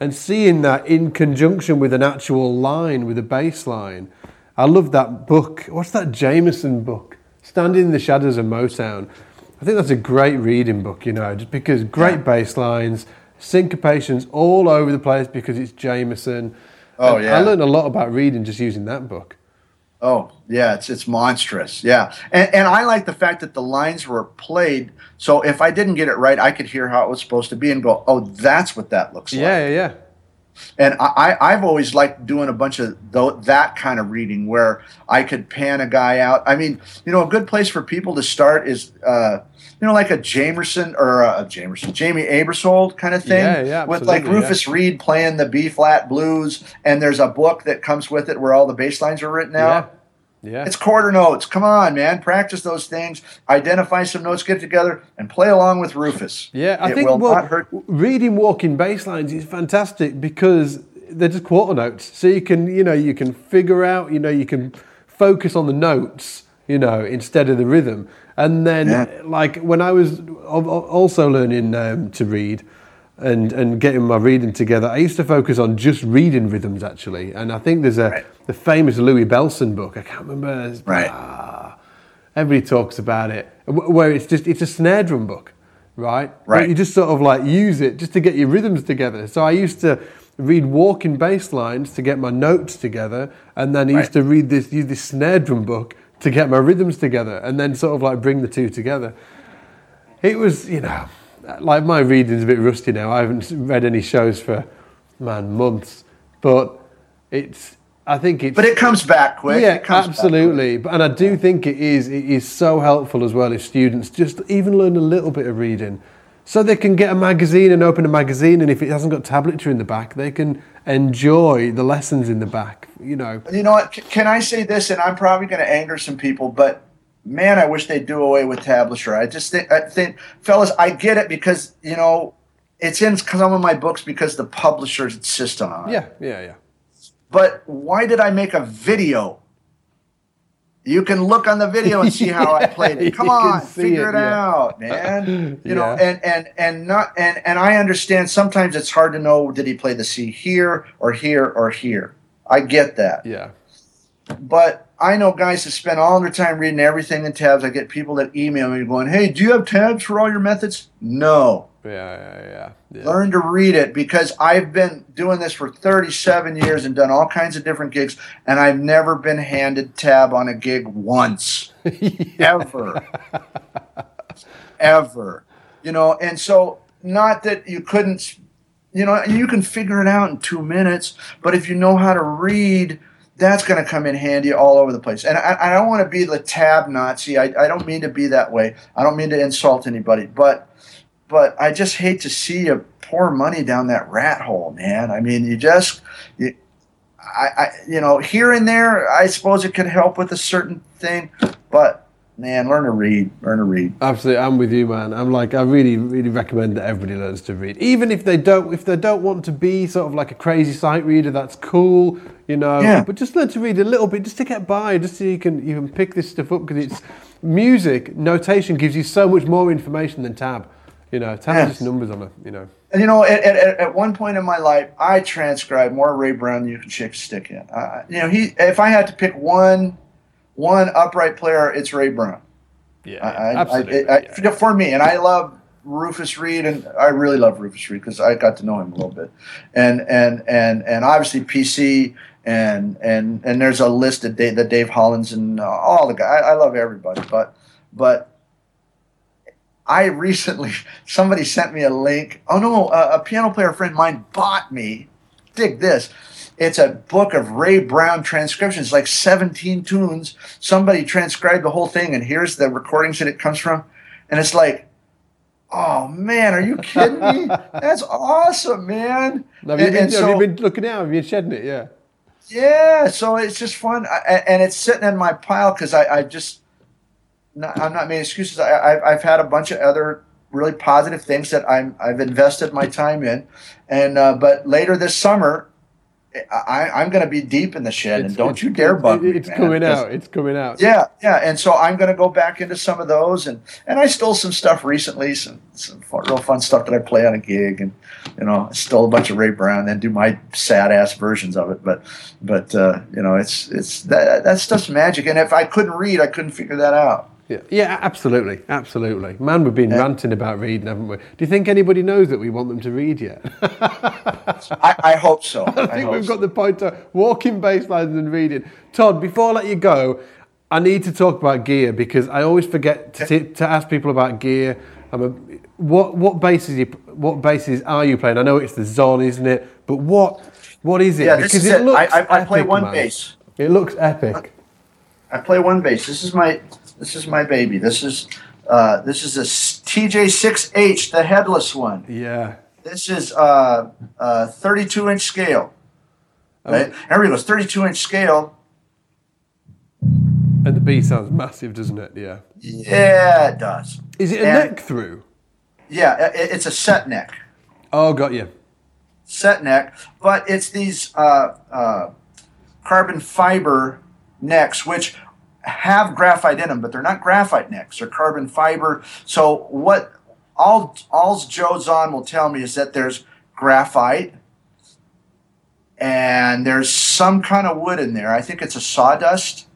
Speaker 1: and seeing that in conjunction with an actual line, with a bass line. I love that book. What's that Jamerson book? Standing in the Shadows of Motown. I think that's a great reading book, you know, just because great
Speaker 2: Yeah.
Speaker 1: bass lines, syncopations all over the place because it's Jamerson.
Speaker 2: Oh,
Speaker 1: And
Speaker 2: yeah.
Speaker 1: I learned a lot about reading just using that book.
Speaker 2: Oh yeah, it's it's monstrous. Yeah, and and I like the fact that the lines were played. So if I didn't get it right, I could hear how it was supposed to be and go, "Oh, that's what that looks like."
Speaker 1: Yeah, yeah, yeah.
Speaker 2: And I, I've always liked doing a bunch of tho- that kind of reading where I could pan a guy out. I mean, you know, a good place for people to start is, uh, you know, like a Jamerson or a Jamerson, Jamey Aebersold kind of thing.
Speaker 1: Yeah, yeah,
Speaker 2: With like Rufus Reid playing the B flat blues, and there's a book that comes with it where all the bass lines are written out.
Speaker 1: Yeah. Yeah.
Speaker 2: It's quarter notes. Come on, man. Practice those things. Identify some notes, get together, and play along with Rufus.
Speaker 1: Yeah, I
Speaker 2: it
Speaker 1: think
Speaker 2: will
Speaker 1: well,
Speaker 2: not hurt.
Speaker 1: reading walking bass lines is fantastic because they're just quarter notes. So you can, you know, you can figure out, you know, you can focus on the notes, you know, instead of the rhythm. And then,
Speaker 2: Yeah.
Speaker 1: like when I was al- al- also learning um, to read and and getting my reading together, I used to focus on just reading rhythms actually. And I think there's a
Speaker 2: Right.
Speaker 1: the famous Louie Bellson book. I can't remember.
Speaker 2: Right.
Speaker 1: Ah, everybody talks about it, where it's just it's a snare drum book, right? But
Speaker 2: Right.
Speaker 1: you just sort of like use it just to get your rhythms together. So I used to read walking bass lines to get my notes together, and then I used
Speaker 2: Right.
Speaker 1: to read this use this snare drum book to get my rhythms together, and then sort of like bring the two together. It was, you know, like my reading's a bit rusty now. I haven't read any shows for man months, but it's. I think it's.
Speaker 2: But it comes back quick.
Speaker 1: Yeah,
Speaker 2: It comes back
Speaker 1: absolutely. But and I do think it is it is so helpful as well if students just even learn a little bit of reading, so they can get a magazine and open a magazine, and if it hasn't got tablature in the back, they can enjoy the lessons in the back. You know.
Speaker 2: You know what? Can I say this? And I'm probably going to anger some people, but man, I wish they'd do away with tablature. I just think, I think, fellas, I get it because you know it's in some of my books because the publishers insist on it.
Speaker 1: Yeah, yeah, yeah.
Speaker 2: But why did I make a video? You can look on the video and see how I played it. (laughs) Come on, figure
Speaker 1: it,
Speaker 2: it,
Speaker 1: yeah.
Speaker 2: out, (laughs) man. You know,
Speaker 1: Yeah.
Speaker 2: and and and not and and I understand sometimes it's hard to know did he play the C here or here or here. I get that.
Speaker 1: Yeah.
Speaker 2: But I know guys that spend all their time reading everything in tabs. I get people that email me going, "Hey, do you have tabs for all your methods?" No.
Speaker 1: Yeah, yeah, yeah. yeah.
Speaker 2: Learn to read it because I've been doing this for 37 years and done all kinds of different gigs, and I've never been handed tab on a gig once, (laughs) ever, ever. You know, and so not that you couldn't, you know, you can figure it out in two minutes, but if you know how to read, that's going to come in handy all over the place. And I, I don't want to be the tab Nazi. I, I don't mean to be that way. I don't mean to insult anybody, but but I just hate to see you pour money down that rat hole, man. I mean, you just, you, I, I, you know, here and there, I suppose it could help with a certain thing, but man, learn to read, learn to read.
Speaker 1: Absolutely, I'm with you, man. I'm like, I really, really recommend that everybody learns to read, even if they don't, if they don't want to be sort of like a crazy sight reader. That's cool, you know.
Speaker 2: Yeah.
Speaker 1: But just learn to read a little bit, just to get by, just so you can you can pick this stuff up because it's music notation gives you so much more information than tab. You know, tab
Speaker 2: Yes.
Speaker 1: is just numbers on it. You know.
Speaker 2: And you know, at, at, at one point in my life, I transcribed more Ray Brown than you can shake a stick in. Uh, you know, he if I had to pick one one upright player, it's Ray Brown.
Speaker 1: Yeah,
Speaker 2: I, I,
Speaker 1: absolutely.
Speaker 2: I,
Speaker 1: yeah.
Speaker 2: For me, and I love Rufus Reid, and I really love Rufus Reid because I got to know him a little bit, and and and and obviously PC, and and and there's a list of Dave, the Dave Hollands and uh, all the guys. I, I love everybody, but but. I recently (laughs) somebody sent me a link. Oh no, a, a piano player friend of mine bought me. Dig this. It's a book of Ray Brown transcriptions, like 17 tunes. Somebody transcribed the whole thing, and here's the recordings that it comes from. And it's like, oh man, are you kidding me? (laughs) That's awesome, man.
Speaker 1: Have you,
Speaker 2: And-
Speaker 1: been,
Speaker 2: and
Speaker 1: have
Speaker 2: so-
Speaker 1: you been looking out? Have you been shedding it? Yeah.
Speaker 2: yeah, so it's just fun, I, and it's sitting in my pile because I, I just, not, I'm not making excuses. I, I've, I've had a bunch of other really positive things that I'm I've invested my time in, and uh, but later this summer, I, I'm going to be deep in the shed,
Speaker 1: It's-
Speaker 2: and don't you dare bug me.
Speaker 1: It's coming out. It's coming out.
Speaker 2: Yeah, yeah, and so I'm going to go back into some of those, and and I stole some stuff recently, some some fun, real fun stuff that I play on a gig, and you know, I stole a bunch of Ray Brown, then do my sad ass versions of it, but but uh, you know, it's it's that that stuff's magic, and if I couldn't read, I couldn't figure that out.
Speaker 1: Yeah, yeah, absolutely, absolutely. Man, we've been ranting about reading, haven't we? Do you think anybody knows that we want them to read yet? (laughs)
Speaker 2: I, I hope so. (laughs)
Speaker 1: I think
Speaker 2: hope
Speaker 1: we've
Speaker 2: so.
Speaker 1: got the point of walking bass lines and reading. Todd, before I let you go, I need to talk about gear because I always forget to, to ask people about gear. I'm a, what what basses you what basses are you playing? I know it's the Zon, isn't it? But what what is it?
Speaker 2: Yeah, this is it. I- I- I play
Speaker 1: epic,
Speaker 2: one
Speaker 1: man.
Speaker 2: bass.
Speaker 1: It looks epic.
Speaker 2: I play one bass. This is my this is my baby. This is uh, this is a TJ6H, the headless one.
Speaker 1: Yeah.
Speaker 2: This is uh, uh, 32 inch scale. Right? Everybody goes 32 inch scale.
Speaker 1: And the B sounds massive, doesn't it? Yeah.
Speaker 2: Yeah, it does.
Speaker 1: Is it a
Speaker 2: And-
Speaker 1: neck through?
Speaker 2: Yeah, it, it's a set neck,
Speaker 1: Oh, got you.
Speaker 2: set neck, but it's these uh, uh, carbon fiber necks, which have graphite in them, but they're not graphite necks; they're carbon fiber. So what all all Joe Zon will tell me is that there's graphite and there's some kind of wood in there. I think it's a sawdust.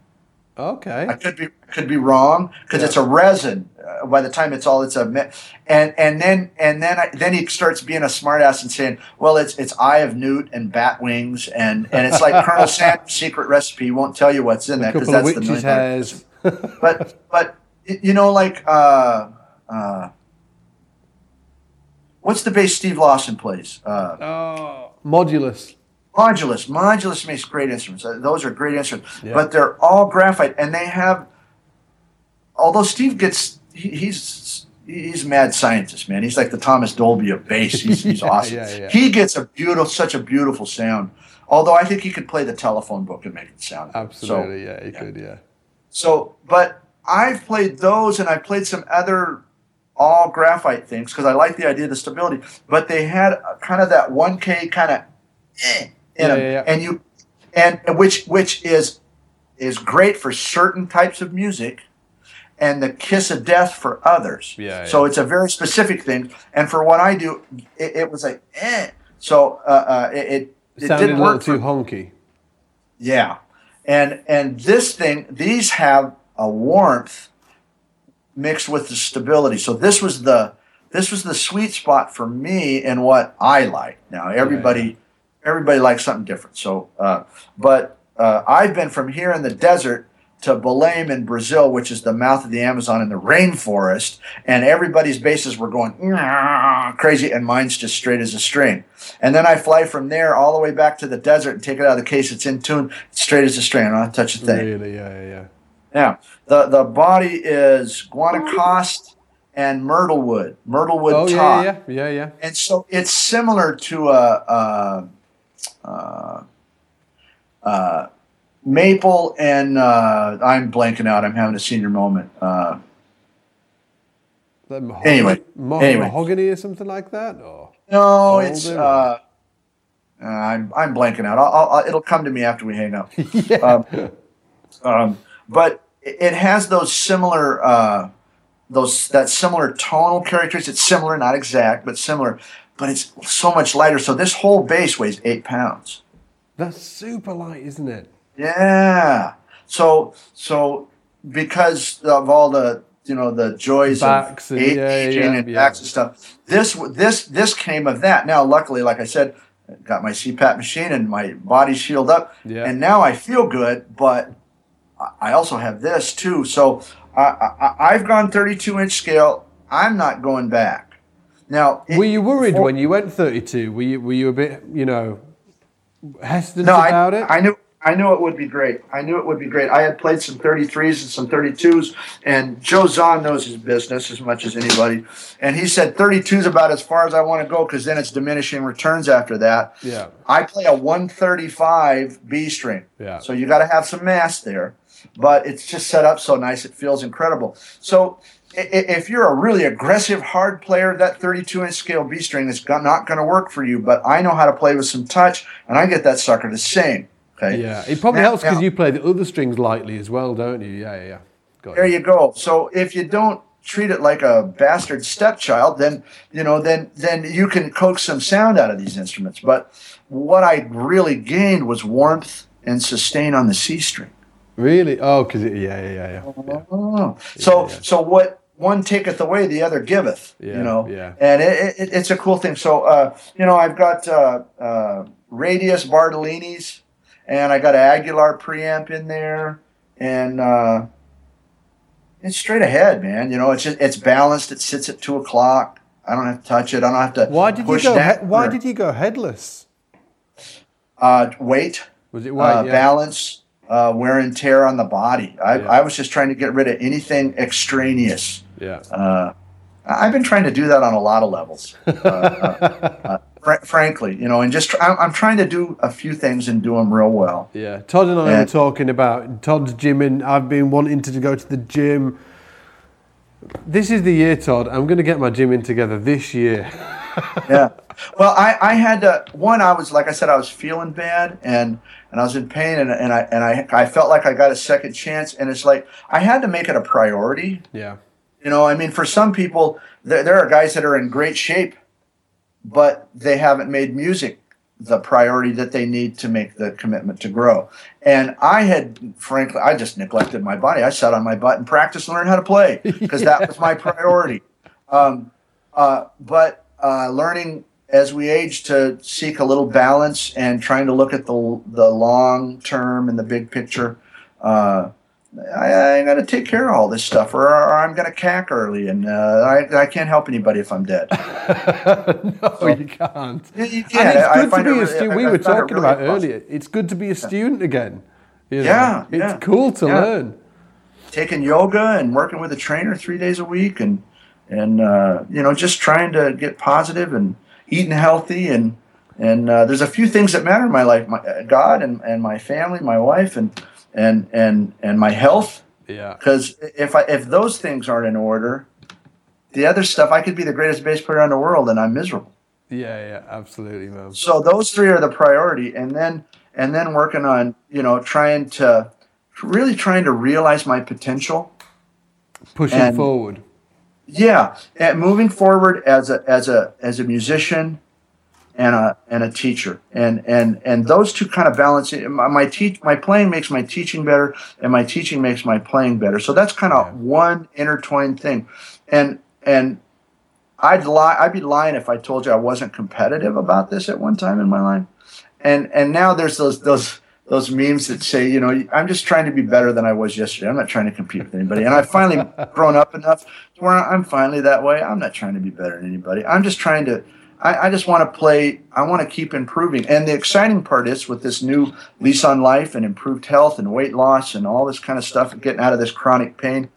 Speaker 1: Okay.
Speaker 2: I could be could be wrong because it's a resin. Uh, by the time it's all, it's a me- and and then and then I, then he starts being a smartass and saying, "Well, it's it's eye of newt and bat wings and and it's like Colonel (laughs) Sanders' secret recipe. Won't tell you what's in that because that's the million
Speaker 1: hairs. (laughs)
Speaker 2: But but you know, like uh, uh, what's the bass Steve Lawson plays? Uh,
Speaker 1: Oh, modulus.
Speaker 2: Modulus. Modulus makes great instruments. Uh, Those are great instruments,
Speaker 1: Yeah.
Speaker 2: but they're all graphite, and they have. Although Steve gets, he, he's he's a mad scientist, man. He's like the Thomas Dolby of bass. He's, he's (laughs)
Speaker 1: Yeah,
Speaker 2: awesome.
Speaker 1: yeah, yeah.
Speaker 2: He gets a beautiful, such a beautiful sound. Although I think he could play the telephone book and make it sound.
Speaker 1: Absolutely,
Speaker 2: So,
Speaker 1: yeah, you could, yeah.
Speaker 2: so, but I've played those, and I played some other all graphite things because I like the idea of the stability. But they had kind of that one K kind of eh, in
Speaker 1: Yeah,
Speaker 2: them, and you and which which is is great for certain types of music. And the kiss of death for others.
Speaker 1: Yeah,
Speaker 2: So
Speaker 1: yeah.
Speaker 2: it's a very specific thing. And for what I do, it, it was like, eh. So uh, uh, it, it, it didn't work
Speaker 1: too honky.
Speaker 2: yeah, and and this thing, these have a warmth mixed with the stability. So this was the this was the sweet spot for me and what I like. Now everybody everybody likes something different. So, uh, but uh, I've been from here in the desert to Belém in Brazil, which is the mouth of the Amazon in the rainforest, and everybody's bases were going crazy, and mine's just straight as a string. And then I fly from there all the way back to the desert and take it out of the case. It's in tune, straight as a string. I don't touch a thing.
Speaker 1: Really, yeah, yeah, yeah.
Speaker 2: Yeah. The the body is guanacaste and myrtlewood, myrtlewood
Speaker 1: Oh,
Speaker 2: top.
Speaker 1: yeah, yeah, yeah, yeah.
Speaker 2: And so it's similar to a, a, uh uh maple and uh, I'm blanking out. I'm having a senior moment. Uh,
Speaker 1: mahogany,
Speaker 2: Anyway,
Speaker 1: ma-
Speaker 2: anyway.
Speaker 1: mahogany or something like that? Or
Speaker 2: no, it's uh, uh, I'm I'm blanking out. I'll, I'll, it'll come to me after we hang up. (laughs)
Speaker 1: yeah.
Speaker 2: Um, um, but it it has those similar uh, those that similar tonal characteristics. It's similar, not exact, but similar. But it's so much lighter. So this whole bass weighs eight pounds.
Speaker 1: That's super light, isn't it?
Speaker 2: Yeah. So so because of all the you know the joys
Speaker 1: Backs
Speaker 2: of
Speaker 1: and- yeah,
Speaker 2: aging
Speaker 1: yeah,
Speaker 2: and
Speaker 1: yeah.
Speaker 2: backs and stuff, this this this came of that. Now, luckily, like I said, got my CPAP machine and my body's healed up,
Speaker 1: Yeah.
Speaker 2: and now I feel good. But I- I also have this too. So I, I, I've gone 32 inch scale. I'm not going back. Now, it-
Speaker 1: Were you worried
Speaker 2: for-
Speaker 1: when you went 32? Were you, were you a bit, you know, hesitant
Speaker 2: No, I,
Speaker 1: about it?
Speaker 2: I knew I knew it would be great. I knew it would be great. I had played some 33s and some 32s, and Joe Zon knows his business as much as anybody. And he said 32 is about as far as I want to go because then it's diminishing returns after that.
Speaker 1: yeah.
Speaker 2: I play a 135 B string.
Speaker 1: Yeah.
Speaker 2: So you got to have some mass there. but it's just set up so nice. It feels incredible. So if you're a really aggressive hard player, that 32 inch scale B string is not going to work for you. But I know how to play with some touch, and I get that sucker to sing. Okay.
Speaker 1: Yeah, it probably now, helps because you play the other strings lightly as well, don't you? Yeah, yeah.
Speaker 2: yeah. there you go. So if you don't treat it like a bastard stepchild, then you know, then then you can coax some sound out of these instruments. But what I really gained was warmth and sustain on the C string.
Speaker 1: Really? Oh, because yeah, yeah, yeah, yeah.
Speaker 2: Oh. So, yeah, so what one taketh away, the other giveth. Yeah, you know,
Speaker 1: yeah.
Speaker 2: And it, it, it's a cool thing. So, uh, you know, I've got uh, uh, Radius Bartolini's, and I got an Aguilar preamp in there, and uh, it's straight ahead, man. You know, it's just it's balanced. It sits at two o'clock. I don't have to touch it. I don't have to.
Speaker 1: Why did you go? He- why did you go headless?
Speaker 2: Uh, weight.
Speaker 1: Was it weight? Uh,
Speaker 2: yeah. Balance uh, wear and tear on the body. I, yeah. I, was just trying to get rid of anything extraneous.
Speaker 1: Yeah.
Speaker 2: Uh, I've been trying to do that on a lot of levels. (laughs) Fr- frankly, you know, and just try, I'm trying to do a few things and do them real well.
Speaker 1: Yeah. Todd and I and, were talking about Todd's gym, and I've been wanting to go to the gym. This is the year, Todd. I'm going to get my gym in together this year. (laughs)
Speaker 2: yeah. Well, I, I had to, one, I was, like I said, I was feeling bad and, and I was in pain and, and I, and I, I felt like I got a second chance. And it's like, I had to make it a priority.
Speaker 1: Yeah.
Speaker 2: You know, I mean, for some people, there, there are guys that are in great shape, but they haven't made music the priority that they need to make the commitment to grow. And I had, frankly, I just neglected my body. I sat on my butt and practiced learned how to play because yeah. that was my priority. (laughs) Um, uh, but uh, learning as we age to seek a little balance and trying to look at the the long term and the big picture. Uh, I, I got to take care of all this stuff, or, or I'm going to cack early, and uh, I, I can't help anybody if I'm dead. (laughs)
Speaker 1: no, so, you can't. You, can't. it's good to be a student. We were talking really about possible. earlier. It's good to be a student again. You know?
Speaker 2: Yeah,
Speaker 1: it's
Speaker 2: yeah.
Speaker 1: cool to yeah. learn.
Speaker 2: Taking yoga and working with a trainer three days a week, and and uh, you know just trying to get positive and eating healthy and and uh, there's a few things that matter in my life my uh, god and, and my family my wife and and and and my health.
Speaker 1: Yeah.
Speaker 2: Because if i if those things aren't in order the other stuff i could be the greatest bass player in the world and i'm miserable.
Speaker 1: Yeah yeah absolutely man.
Speaker 2: So those three are the priority. And then and then working on you know trying to really trying to realize my potential.
Speaker 1: Pushing and, forward.
Speaker 2: Yeah, and moving forward as a as a as a musician and a and a teacher, and and and those two kind of balance. My, my teach my playing makes my teaching better, and my teaching makes my playing better. So that's kind of yeah. one intertwined thing, and and I'd lie I'd be lying if I told you I wasn't competitive about this at one time in my life, and and now there's those those those memes that say, you know, I'm just trying to be better than I was yesterday. I'm not trying to compete with anybody. And I've finally (laughs) grown up enough to where I'm finally that way. I'm not trying to be better than anybody. I'm just trying to, I, I just want to play, I want to keep improving. And the exciting part is with this new lease on life and improved health and weight loss and all this kind of stuff, getting out of this chronic pain.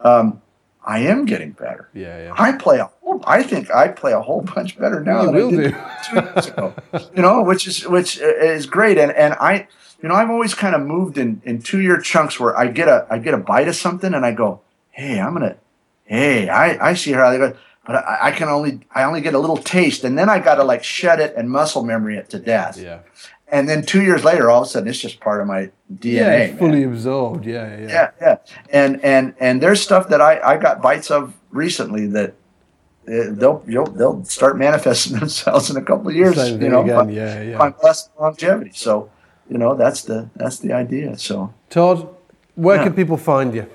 Speaker 2: Um, I am getting better.
Speaker 1: Yeah, yeah.
Speaker 2: I play a whole, I think I play a whole bunch better now
Speaker 1: you
Speaker 2: than I did
Speaker 1: do.
Speaker 2: two years ago. You know, which is which is great. And and I you know, I've always kind of moved in in two year chunks where I get a I get a bite of something and I go, hey, I'm gonna, hey, I I see how they go, but I, I can only I only get a little taste, and then I got to like shed it and muscle memory it to death.
Speaker 1: Yeah.
Speaker 2: And then two years later, all of a sudden, it's just part of my DNA.
Speaker 1: Yeah, fully absorbed. Yeah,
Speaker 2: yeah, yeah, yeah. And and and there's stuff that I I got bites of recently that uh, they'll they'll start manifesting (laughs) themselves in a couple of years.
Speaker 1: you know, again. yeah, yeah.
Speaker 2: I'm longevity. So you know that's the that's the idea. So
Speaker 1: Todd, where yeah. can people find you?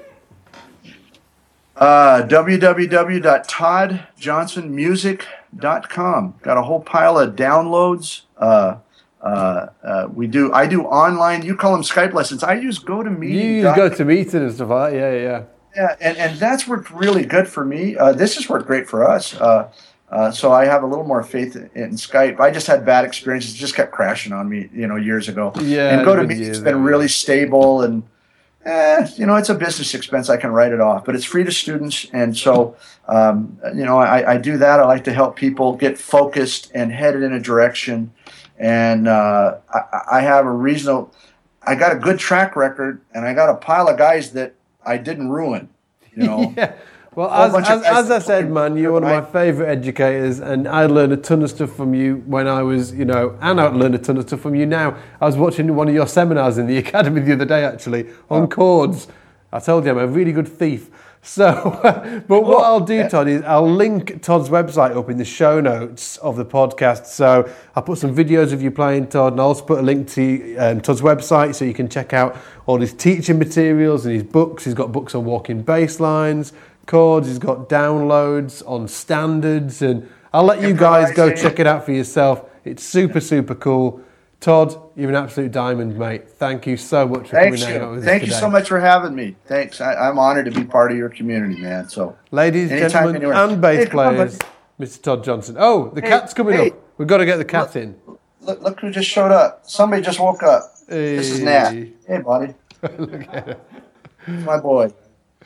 Speaker 2: Uh, www.toddjohnsonmusic.com. Got a whole pile of downloads. Uh, uh, uh, we do. I do online. You call them Skype lessons. I use GoToMeeting.
Speaker 1: You use GoToMeeting and stuff like. Yeah, yeah.
Speaker 2: Yeah, and, and that's worked really good for me. Uh, this has worked great for us. Uh, uh, so I have a little more faith in Skype. I just had bad experiences; it just kept crashing on me, you know, years ago.
Speaker 1: Yeah,
Speaker 2: and GoToMeeting has been really stable, and eh, you know, it's a business expense. I can write it off, but it's free to students, and so um, you know, I, I, do that. I like to help people get focused and headed in a direction, and uh, I, I, have a reasonable. I got a good track record, and I got a pile of guys that I didn't ruin. You know. (laughs)
Speaker 3: yeah. Well, as, as, as I said, man, you're one of my favourite educators, and I learned a ton of stuff from you when I was, you know, and I learned a ton of stuff from you now. I was watching one of your seminars in the (laughs) academy the other day, actually, on chords. I told you I'm a really good thief. So, (laughs) but what I'll do, Todd, is I'll link Todd's website up in the show notes of the podcast. So I'll put some videos of you playing, Todd, and I'll also put a link to um, Todd's website so you can check out all his teaching materials and his books. He's got books on walking bass lines, chords, he's got downloads on standards, and I'll let you guys go check it out for yourself. It's super, (laughs) super cool. Todd, you're an absolute diamond, mate. Thank you so much for
Speaker 2: Thanks
Speaker 3: coming out with
Speaker 2: you.
Speaker 3: us
Speaker 2: Thank you so much for having me. Thanks. I, I'm honored to be part of your community, man. So,
Speaker 3: Ladies,
Speaker 2: Anytime,
Speaker 3: gentlemen,
Speaker 2: anywhere.
Speaker 3: and bass
Speaker 2: Hey, come on,
Speaker 3: players, Mr. Todd Johnson. Oh, the
Speaker 2: Hey,
Speaker 3: cat's coming
Speaker 2: hey.
Speaker 3: up. We've got to get the cat in.
Speaker 2: look, look who just showed up. Somebody just woke up. This is Nat.
Speaker 3: Hey.
Speaker 2: Buddy. (laughs)
Speaker 3: Look at.
Speaker 2: It's my boy.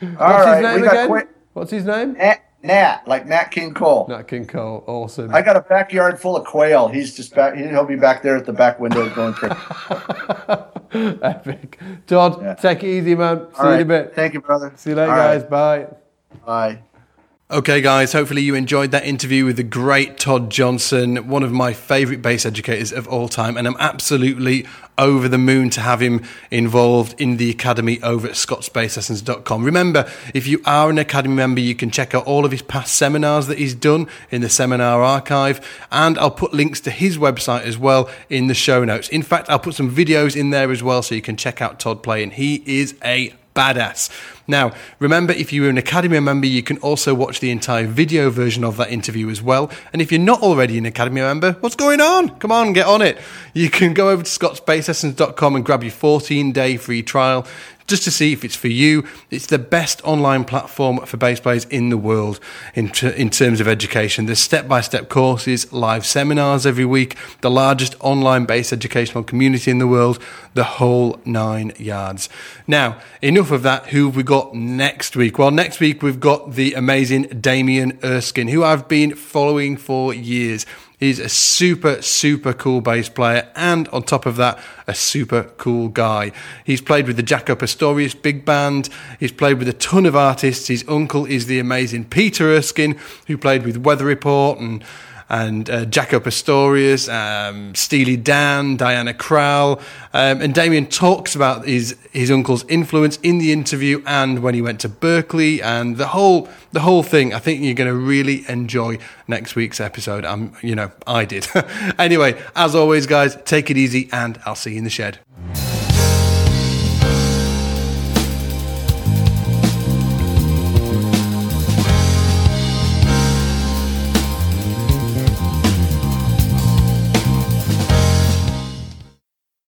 Speaker 2: All
Speaker 3: What's
Speaker 2: right,
Speaker 3: his name again?
Speaker 2: Qu-
Speaker 3: What's his name?
Speaker 2: Nat, Nat, like Nat King Cole.
Speaker 3: Nat King Cole. Awesome.
Speaker 2: I got a backyard full of quail. He's just back. He'll be back there at the back window going crazy. (laughs)
Speaker 3: Epic. Todd,
Speaker 2: Yeah.
Speaker 3: take it easy, man. See
Speaker 2: All
Speaker 3: you in a bit.
Speaker 2: Thank you, brother.
Speaker 3: See you later,
Speaker 2: All
Speaker 3: guys.
Speaker 2: right.
Speaker 3: Bye.
Speaker 2: Bye.
Speaker 1: Okay, guys, hopefully you enjoyed that interview with the great Todd Johnson, one of my favourite bass educators of all time, and I'm absolutely over the moon to have him involved in the academy over at scottsbasslessons.com. Remember, if you are an academy member, you can check out all of his past seminars that he's done in the seminar archive, and I'll put links to his website as well in the show notes. In fact, I'll put some videos in there as well so you can check out Todd playing. He is a badass. Now, remember, if you're an Academy member, you can also watch the entire video version of that interview as well. And if you're not already an Academy member, what's going on? Come on, get on it. You can go over to scottsbasslessons.com and grab your 14 day free trial just to see if it's for you. It's the best online platform for bass players in the world in, ter- in terms of education. There's step by step courses, live seminars every week, the largest online bass educational community in the world, the whole nine yards. Now, enough of that. Who have we got next week? Well, next week we've got the amazing Damian Erskine, who I've been following for years. He's a super, super cool bass player, and on top of that, a super cool guy. He's played with the Jaco Pastorius Big Band. He's played with a ton of artists. His uncle is the amazing Peter Erskine, who played with Weather Report and and uh, Jaco Pastorius, um, Steely Dan, Diana Krall, um, and Damian talks about his his uncle's influence in the interview and when he went to Berklee and the whole the whole thing. I think you're going to really enjoy next week's episode. I'm, you know, I did. (laughs) anyway, as always, guys, take it easy, and I'll see you in the shed.